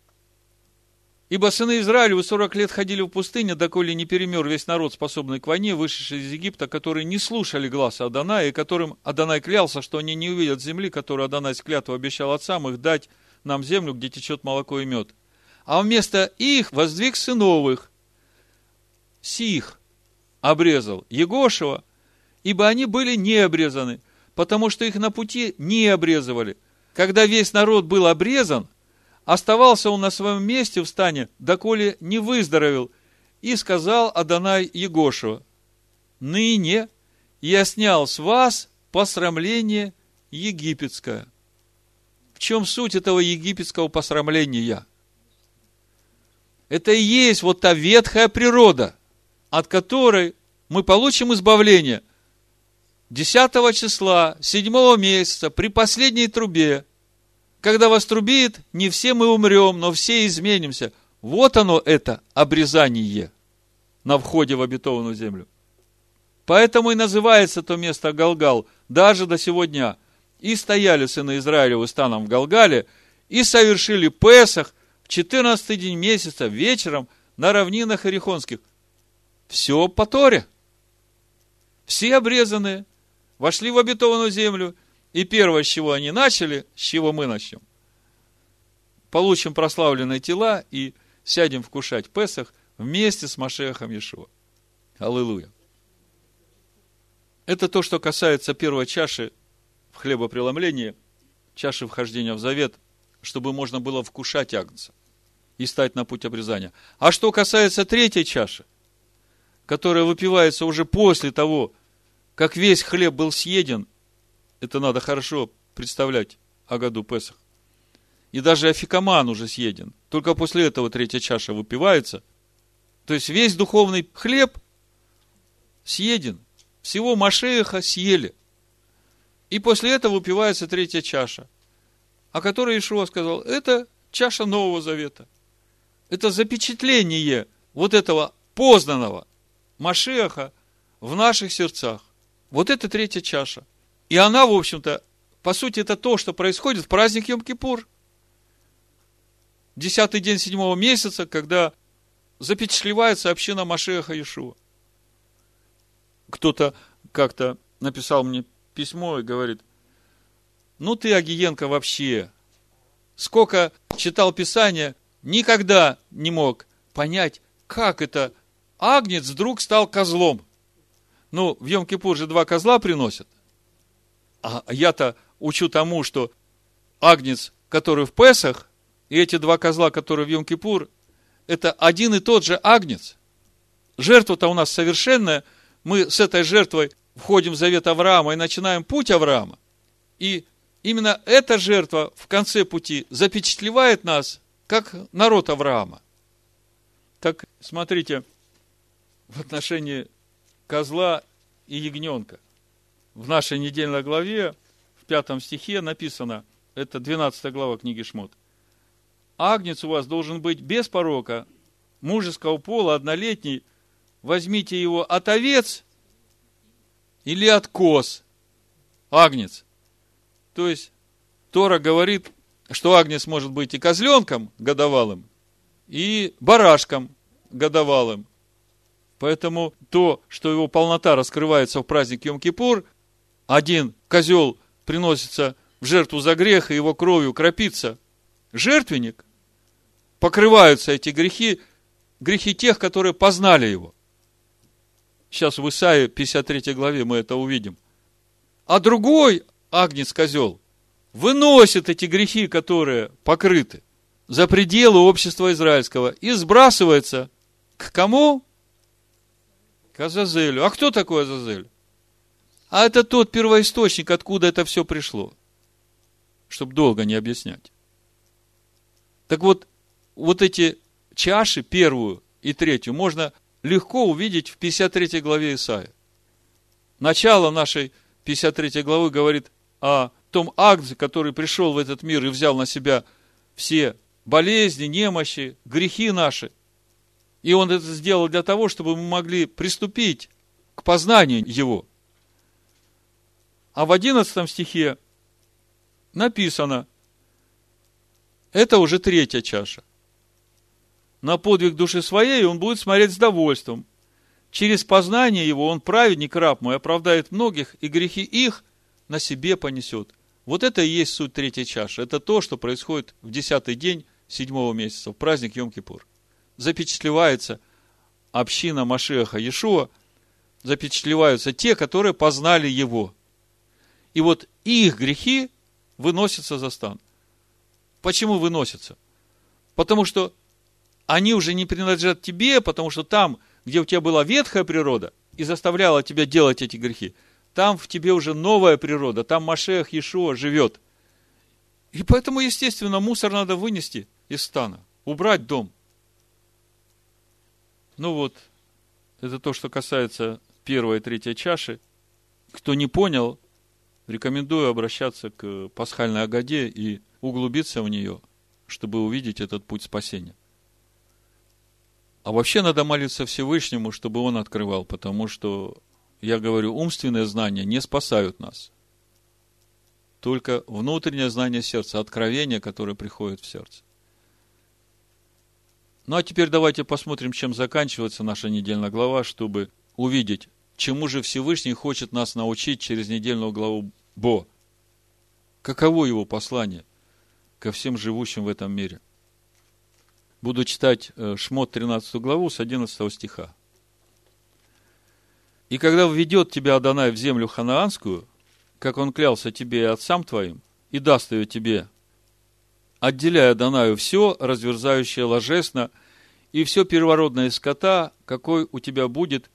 Ибо сыны Израилевы сорок лет ходили в пустыне, доколе не перемер весь народ, способный к войне, вышедший из Египта, которые не слушали гласа Адоная, и которым Адонай клялся, что они не увидят земли, которую Адонай с клятву обещал отцам их дать нам землю, где течет молоко и мед. А вместо их воздвиг сыновых, сих обрезал Егошева, ибо они были не обрезаны, потому что их на пути не обрезывали. Когда весь народ был обрезан, Оставался он на своем месте в стане, доколе не выздоровел, и сказал Адонай Егошева, «Ныне я снял с вас посрамление египетское». В чем суть этого египетского посрамления? Это и есть вот та ветхая природа, от которой мы получим избавление. 10 числа, 7 месяца, при последней трубе – когда вас трубит, не все мы умрем, но все изменимся. Вот оно это обрезание на входе в обетованную землю. Поэтому и называется то место Галгал даже до сегодня. И стояли сыны Израилевы станом в Галгале, и совершили Песах в 14 день месяца вечером на равнинах Орехонских. Все по Торе. Все обрезанные вошли в обетованную землю – и первое, с чего они начали, с чего мы начнем. Получим прославленные тела и сядем вкушать Песах вместе с Машехом Иешуа. Аллилуйя. Это то, что касается первой чаши в хлебопреломлении, чаши вхождения в завет, чтобы можно было вкушать агнца и стать на путь обрезания. А что касается третьей чаши, которая выпивается уже после того, как весь хлеб был съеден, это надо хорошо представлять о году Песах. И даже афикаман уже съеден. Только после этого третья чаша выпивается. То есть весь духовный хлеб съеден. Всего Машеха съели. И после этого выпивается третья чаша, о которой Ишуа сказал, это чаша Нового Завета. Это запечатление вот этого познанного Машеха в наших сердцах. Вот это третья чаша. И она, в общем-то, по сути, это то, что происходит в праздник Йом-Кипур. Десятый день седьмого месяца, когда запечатлевается община Машеха Иешуа. Кто-то как-то написал мне письмо и говорит, ну ты, Агиенко, вообще, сколько читал Писание, никогда не мог понять, как это Агнец вдруг стал козлом. Ну, в Йом-Кипур же два козла приносят. А я-то учу тому, что Агнец, который в Песах, и эти два козла, которые в Йом-Кипур, это один и тот же Агнец. Жертва-то у нас совершенная. Мы с этой жертвой входим в завет Авраама и начинаем путь Авраама. И именно эта жертва в конце пути запечатлевает нас, как народ Авраама. Так, смотрите, в отношении козла и ягненка. В нашей недельной главе, в пятом стихе написано, это 12 глава книги Шмот. Агнец у вас должен быть без порока, мужеского пола, однолетний. Возьмите его от овец или от коз. Агнец. То есть, Тора говорит, что агнец может быть и козленком годовалым, и барашком годовалым. Поэтому то, что его полнота раскрывается в праздник Йом-Кипур, один козел приносится в жертву за грех, и его кровью кропится жертвенник, покрываются эти грехи, грехи тех, которые познали его. Сейчас в Исаии 53 главе мы это увидим. А другой агнец-козел выносит эти грехи, которые покрыты, за пределы общества израильского и сбрасывается к кому? К Азазелю. А кто такой Азазель? А это тот первоисточник, откуда это все пришло. Чтобы долго не объяснять. Так вот, вот эти чаши, первую и третью, можно легко увидеть в 53 главе Исаия. Начало нашей 53 главы говорит о том акте, который пришел в этот мир и взял на себя все болезни, немощи, грехи наши. И он это сделал для того, чтобы мы могли приступить к познанию его. А в 11 стихе написано, это уже третья чаша. На подвиг души своей он будет смотреть с довольством. Через познание его он, праведник, раб мой, оправдает многих, и грехи их на себе понесет. Вот это и есть суть третьей чаши. Это то, что происходит в десятый день седьмого месяца, в праздник Йом-Кипур. Запечатлевается община Машеха Иешуа, запечатлеваются те, которые познали его. И вот их грехи выносятся за стан. Почему выносятся? Потому что они уже не принадлежат тебе, потому что там, где у тебя была ветхая природа и заставляла тебя делать эти грехи, там в тебе уже новая природа, там Машех Иешуа живет. И поэтому, естественно, мусор надо вынести из стана, убрать дом. Ну вот, это то, что касается первой и третьей чаши. Кто не понял, рекомендую обращаться к пасхальной Агаде и углубиться в нее, чтобы увидеть этот путь спасения. А вообще надо молиться Всевышнему, чтобы Он открывал, потому что, я говорю, умственные знания не спасают нас. Только внутреннее знание сердца, откровение, которое приходит в сердце. Ну а теперь давайте посмотрим, чем заканчивается наша недельная глава, чтобы увидеть, чему же Всевышний хочет нас научить через недельную главу Бо. Каково его послание ко всем живущим в этом мире. Буду читать э, Шмот 13 главу с 11 стиха. «И когда введет тебя Адонай в землю ханаанскую, как он клялся тебе и отцам твоим, и даст ее тебе, отделяя Данаю все, разверзающее ложесно, и все первородное скота, какой у тебя будет,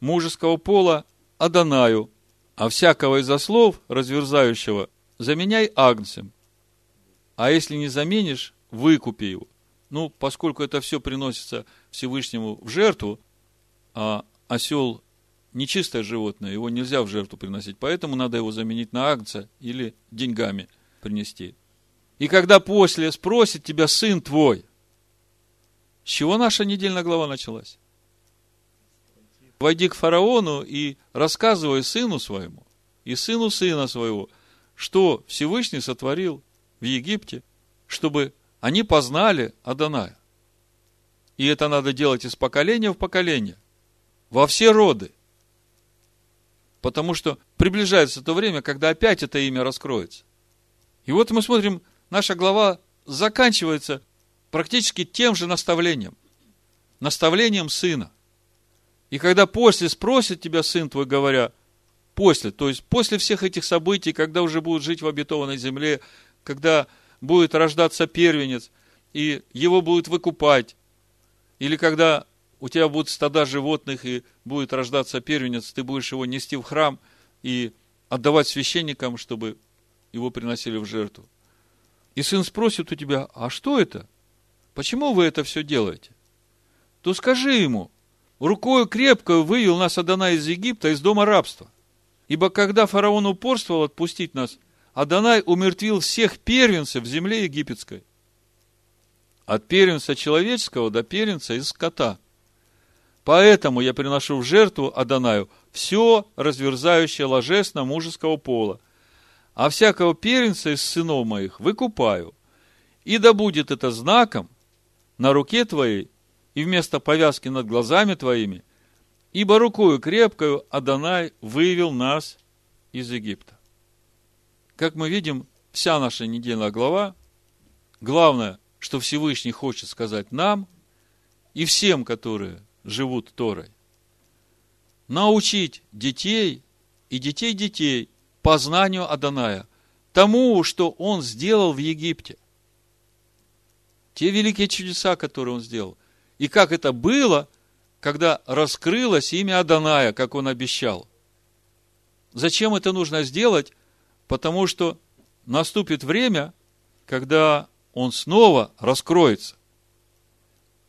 мужеского пола, Адонаю, а всякого из слов разверзающего, заменяй агнцем. А если не заменишь, выкупи его. Ну, поскольку это все приносится Всевышнему в жертву, а осел нечистое животное, его нельзя в жертву приносить, поэтому надо его заменить на агнца или деньгами принести. И когда после спросит тебя сын твой, с чего наша недельная глава началась? Войди к фараону и рассказывай сыну своему и сыну сына своего, что Всевышний сотворил в Египте, чтобы они познали Адоная. И это надо делать из поколения в поколение, во все роды. Потому что приближается то время, когда опять это имя раскроется. И вот мы смотрим, наша глава заканчивается практически тем же наставлением. Наставлением сына. И когда после спросит тебя сын твой, говоря, после, то есть после всех этих событий, когда уже будут жить в обетованной земле, когда будет рождаться первенец, и его будут выкупать, или когда у тебя будут стада животных, и будет рождаться первенец, ты будешь его нести в храм и отдавать священникам, чтобы его приносили в жертву. И сын спросит у тебя, а что это? Почему вы это все делаете? То скажи ему, рукою крепко вывел нас Адонай из Египта, из дома рабства. Ибо когда фараон упорствовал отпустить нас, Адонай умертвил всех первенцев в земле египетской. От первенца человеческого до первенца из скота. Поэтому я приношу в жертву Адонаю все разверзающее ложесно мужеского пола, а всякого первенца из сынов моих выкупаю. И да будет это знаком на руке твоей и вместо повязки над глазами твоими, ибо рукою крепкою Адонай вывел нас из Египта. Как мы видим, вся наша недельная глава, главное, что Всевышний хочет сказать нам и всем, которые живут Торой, научить детей и детей детей познанию Аданая, тому, что он сделал в Египте. Те великие чудеса, которые он сделал. И как это было, когда раскрылось имя Аданая, как он обещал. Зачем это нужно сделать? Потому что наступит время, когда он снова раскроется.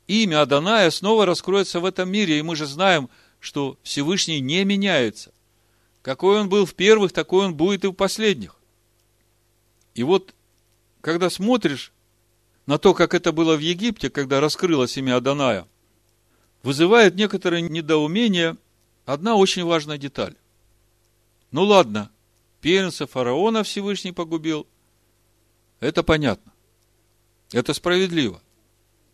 Имя Аданая снова раскроется в этом мире, и мы же знаем, что Всевышний не меняется. Какой он был в первых, такой он будет и в последних. И вот, когда смотришь на то, как это было в Египте, когда раскрылось имя Аданая, вызывает некоторое недоумение одна очень важная деталь. Ну ладно, первенца фараона Всевышний погубил. Это понятно. Это справедливо.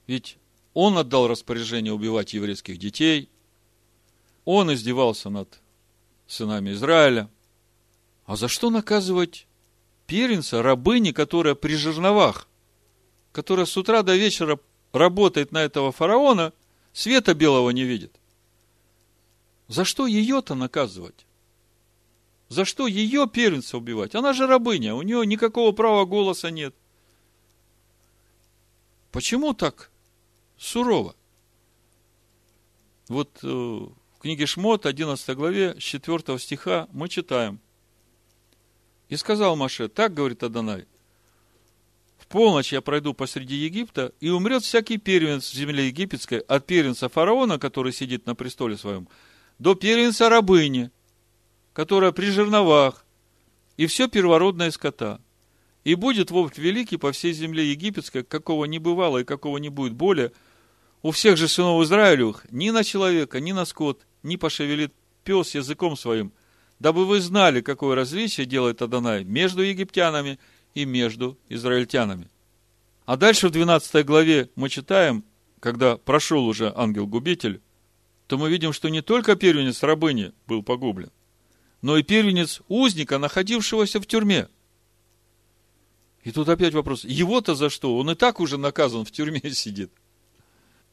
Ведь он отдал распоряжение убивать еврейских детей. Он издевался над сынами Израиля. А за что наказывать первенца, рабыни, которая при жерновах, которая с утра до вечера работает на этого фараона, света белого не видит? За что ее-то наказывать? За что ее первенца убивать? Она же рабыня, у нее никакого права голоса нет. Почему так сурово? Вот э, в книге Шмот, 11 главе, с 4 стиха мы читаем. «И сказал Маше, так, говорит Адонай, полночь я пройду посреди Египта, и умрет всякий первенец в земле египетской, от первенца фараона, который сидит на престоле своем, до первенца рабыни, которая при жерновах, и все первородное скота. И будет вовк великий по всей земле египетской, какого не бывало и какого не будет более. У всех же сынов Израилевых ни на человека, ни на скот не пошевелит пес языком своим, дабы вы знали, какое различие делает Адонай между египтянами и между израильтянами. А дальше в 12 главе мы читаем, когда прошел уже ангел-губитель, то мы видим, что не только первенец рабыни был погублен, но и первенец узника, находившегося в тюрьме. И тут опять вопрос, его-то за что? Он и так уже наказан, в тюрьме (laughs) сидит.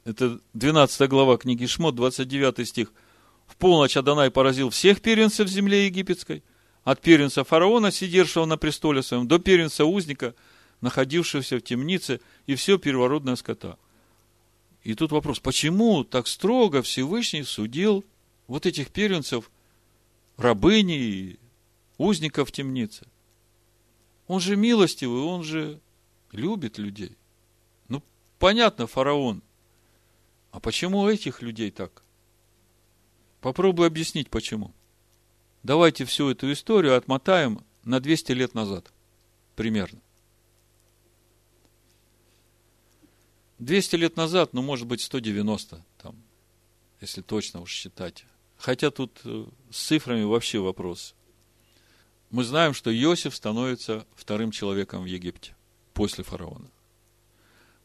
Это 12 глава книги Шмот, 29 стих. В полночь Адонай поразил всех первенцев земле египетской, от первенца фараона, сидевшего на престоле своем, до первенца узника, находившегося в темнице, и все первородное скота. И тут вопрос, почему так строго Всевышний судил вот этих первенцев, рабыни и узников в темнице? Он же милостивый, он же любит людей. Ну, понятно, фараон. А почему этих людей так? Попробуй объяснить, почему. Давайте всю эту историю отмотаем на 200 лет назад. Примерно. 200 лет назад, ну, может быть, 190, там, если точно уж считать. Хотя тут э, с цифрами вообще вопрос. Мы знаем, что Иосиф становится вторым человеком в Египте после фараона.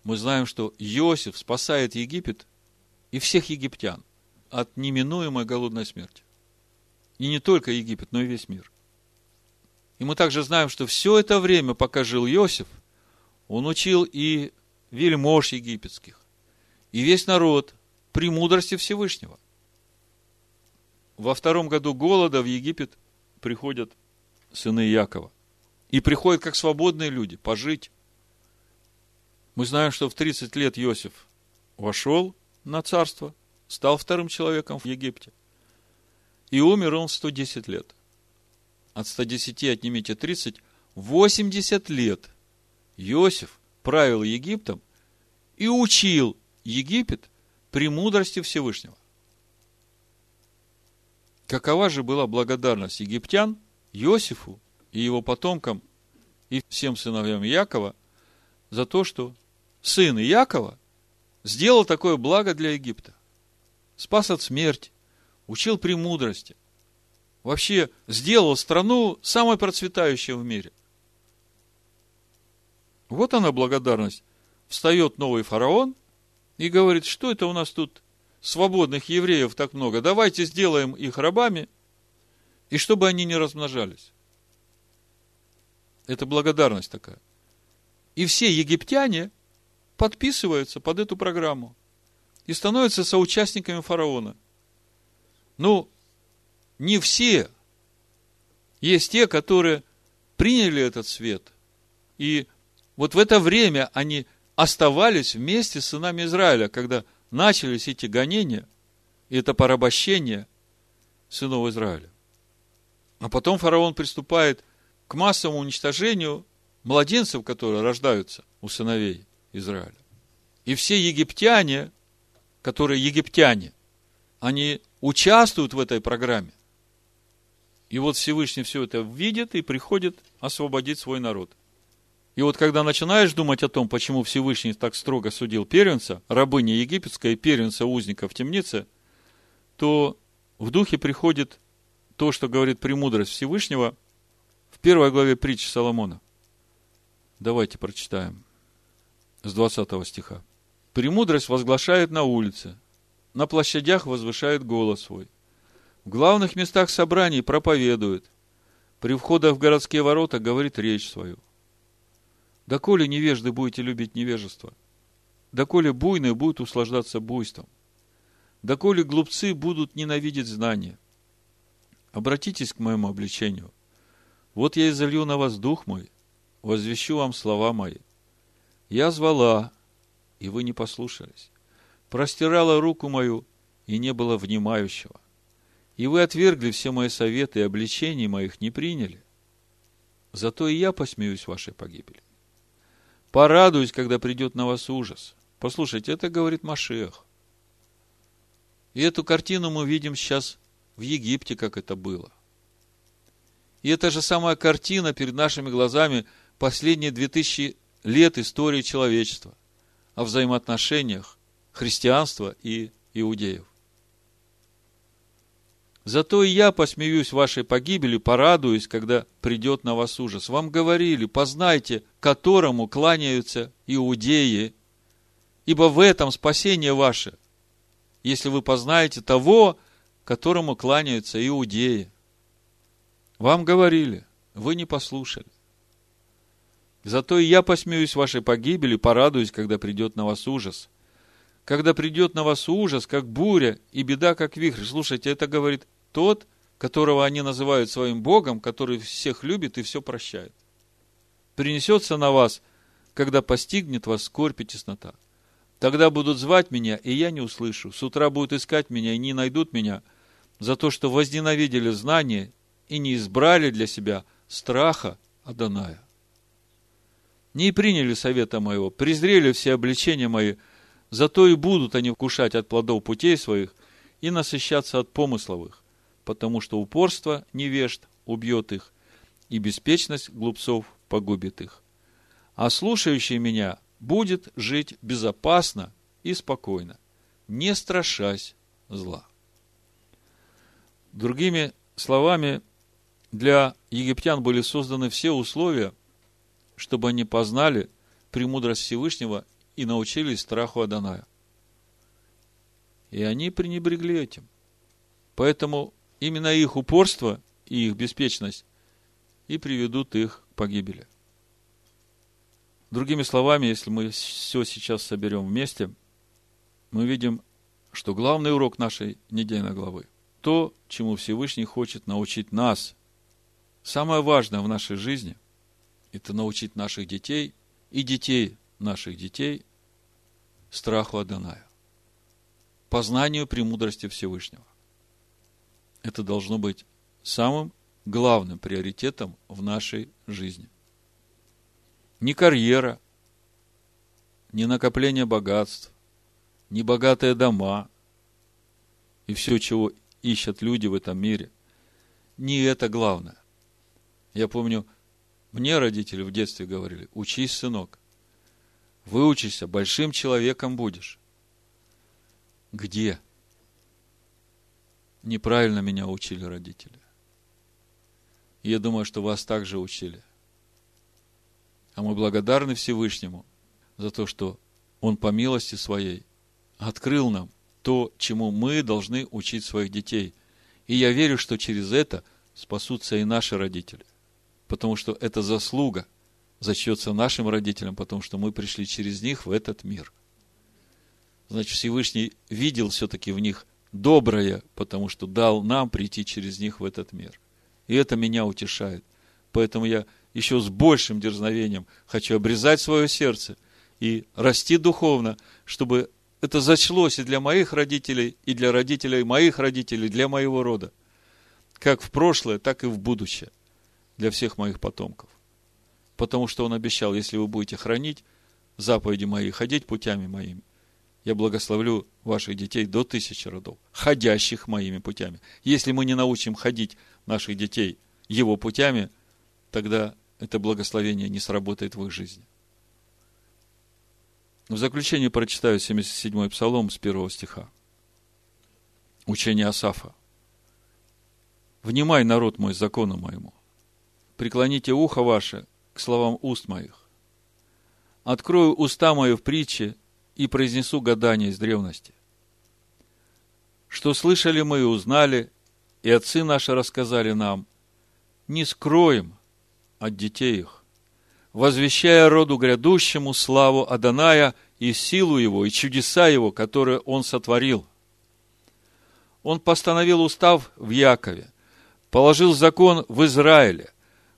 Мы знаем, что Иосиф спасает Египет и всех египтян от неминуемой голодной смерти. И не только Египет, но и весь мир. И мы также знаем, что все это время, пока жил Иосиф, он учил и вельмож египетских, и весь народ премудрости Всевышнего. Во втором году голода в Египет приходят сыны Якова. И приходят как свободные люди, пожить. Мы знаем, что в 30 лет Иосиф вошел на царство, стал вторым человеком в Египте. И умер он в 110 лет. От 110 отнимите 30, 80 лет Иосиф правил Египтом и учил Египет премудрости Всевышнего. Какова же была благодарность египтян Иосифу и его потомкам и всем сыновьям Якова за то, что сын Якова сделал такое благо для Египта. Спас от смерти, учил премудрости. Вообще сделал страну самой процветающей в мире. Вот она благодарность. Встает новый фараон и говорит, что это у нас тут свободных евреев так много. Давайте сделаем их рабами, и чтобы они не размножались. Это благодарность такая. И все египтяне подписываются под эту программу и становятся соучастниками фараона. Ну, не все. Есть те, которые приняли этот свет. И вот в это время они оставались вместе с сынами Израиля, когда начались эти гонения, и это порабощение сынов Израиля. А потом фараон приступает к массовому уничтожению младенцев, которые рождаются у сыновей Израиля. И все египтяне, которые египтяне, они участвуют в этой программе. И вот Всевышний все это видит и приходит освободить свой народ. И вот когда начинаешь думать о том, почему Всевышний так строго судил первенца, рабыни египетской и первенца узника в темнице, то в духе приходит то, что говорит премудрость Всевышнего в первой главе притчи Соломона. Давайте прочитаем с 20 стиха. «Премудрость возглашает на улице, на площадях возвышает голос свой, в главных местах собраний проповедует, при входах в городские ворота говорит речь свою. Доколе невежды будете любить невежество, доколе буйные будут услаждаться буйством, доколе глупцы будут ненавидеть знания. Обратитесь к моему обличению. Вот я изолью на вас дух мой, возвещу вам слова мои. Я звала, и вы не послушались. Простирала руку мою, и не было внимающего. И вы отвергли все мои советы и обличения моих не приняли. Зато и я посмеюсь вашей погибели. Порадуюсь, когда придет на вас ужас. Послушайте, это говорит Машех. И эту картину мы видим сейчас в Египте, как это было. И это же самая картина перед нашими глазами последние две тысячи лет истории человечества о взаимоотношениях христианства и иудеев. Зато и я посмеюсь вашей погибели, порадуюсь, когда придет на вас ужас. Вам говорили, познайте, которому кланяются иудеи, ибо в этом спасение ваше, если вы познаете того, которому кланяются иудеи. Вам говорили, вы не послушали. Зато и я посмеюсь вашей погибели, порадуюсь, когда придет на вас ужас. Когда придет на вас ужас, как буря, и беда, как вихрь. Слушайте, это говорит тот, которого они называют своим Богом, который всех любит и все прощает. Принесется на вас когда постигнет вас скорбь и теснота. Тогда будут звать меня, и я не услышу. С утра будут искать меня, и не найдут меня, за то, что возненавидели знание и не избрали для себя страха Аданая. Не приняли совета моего, презрели все обличения мои, зато и будут они вкушать от плодов путей своих и насыщаться от помысловых, потому что упорство невежд убьет их, и беспечность глупцов погубит их. А слушающий меня будет жить безопасно и спокойно, не страшась зла. Другими словами, для египтян были созданы все условия, чтобы они познали премудрость Всевышнего и научились страху Аданая. И они пренебрегли этим. Поэтому именно их упорство и их беспечность и приведут их к погибели. Другими словами, если мы все сейчас соберем вместе, мы видим, что главный урок нашей недельной главы – то, чему Всевышний хочет научить нас. Самое важное в нашей жизни – это научить наших детей и детей наших детей страху Адоная, познанию премудрости Всевышнего. Это должно быть самым главным приоритетом в нашей жизни. Не карьера, не накопление богатств, не богатые дома и все, чего ищут люди в этом мире. Не это главное. Я помню, мне родители в детстве говорили, учись, сынок, выучишься, большим человеком будешь. Где? Неправильно меня учили родители. Я думаю, что вас также учили. А мы благодарны Всевышнему за то, что Он по милости Своей открыл нам то, чему мы должны учить своих детей. И я верю, что через это спасутся и наши родители. Потому что это заслуга зачтется нашим родителям, потому что мы пришли через них в этот мир. Значит, Всевышний видел все-таки в них доброе, потому что дал нам прийти через них в этот мир. И это меня утешает. Поэтому я еще с большим дерзновением хочу обрезать свое сердце и расти духовно, чтобы это зачлось и для моих родителей, и для родителей моих родителей, для моего рода. Как в прошлое, так и в будущее. Для всех моих потомков. Потому что он обещал, если вы будете хранить заповеди мои, ходить путями моими, я благословлю ваших детей до тысячи родов, ходящих моими путями. Если мы не научим ходить наших детей его путями, тогда это благословение не сработает в их жизни. В заключение прочитаю 77-й псалом с первого стиха. Учение Асафа. «Внимай, народ мой, закону моему. Преклоните ухо ваше к словам уст моих. Открою уста мои в притче и произнесу гадание из древности. Что слышали мы и узнали, и отцы наши рассказали нам, не скроем от детей их, возвещая роду грядущему славу Аданая и силу его, и чудеса его, которые он сотворил. Он постановил устав в Якове, положил закон в Израиле,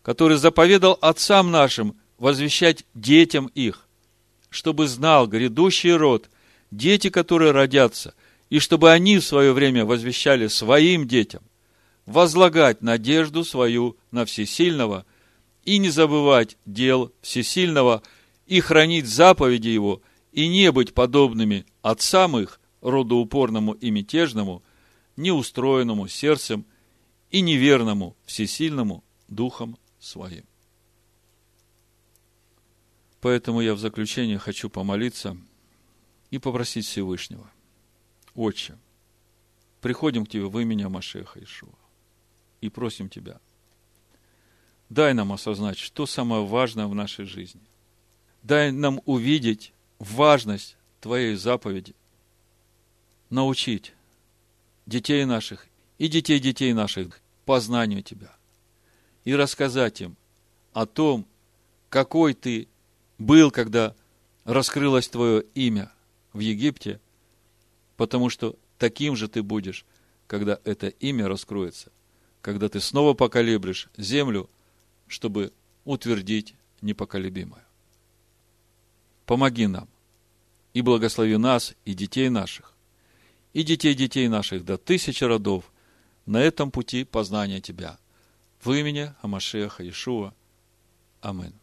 который заповедал отцам нашим возвещать детям их, чтобы знал грядущий род, дети, которые родятся, и чтобы они в свое время возвещали своим детям, возлагать надежду свою на Всесильного и не забывать дел Всесильного и хранить заповеди Его и не быть подобными отцам их, родоупорному и мятежному, неустроенному сердцем и неверному Всесильному Духом Своим. Поэтому я в заключение хочу помолиться и попросить Всевышнего. Отче, приходим к Тебе в имени Машеха Ишуа и просим Тебя, дай нам осознать, что самое важное в нашей жизни. Дай нам увидеть важность Твоей заповеди, научить детей наших и детей детей наших познанию Тебя и рассказать им о том, какой Ты был, когда раскрылось Твое имя в Египте, потому что таким же Ты будешь, когда это имя раскроется – когда ты снова поколеблешь землю, чтобы утвердить непоколебимое. помоги нам и благослови нас и детей наших, и детей детей наших до тысячи родов на этом пути познания Тебя. В имени Амашеха Ишуа. Аминь.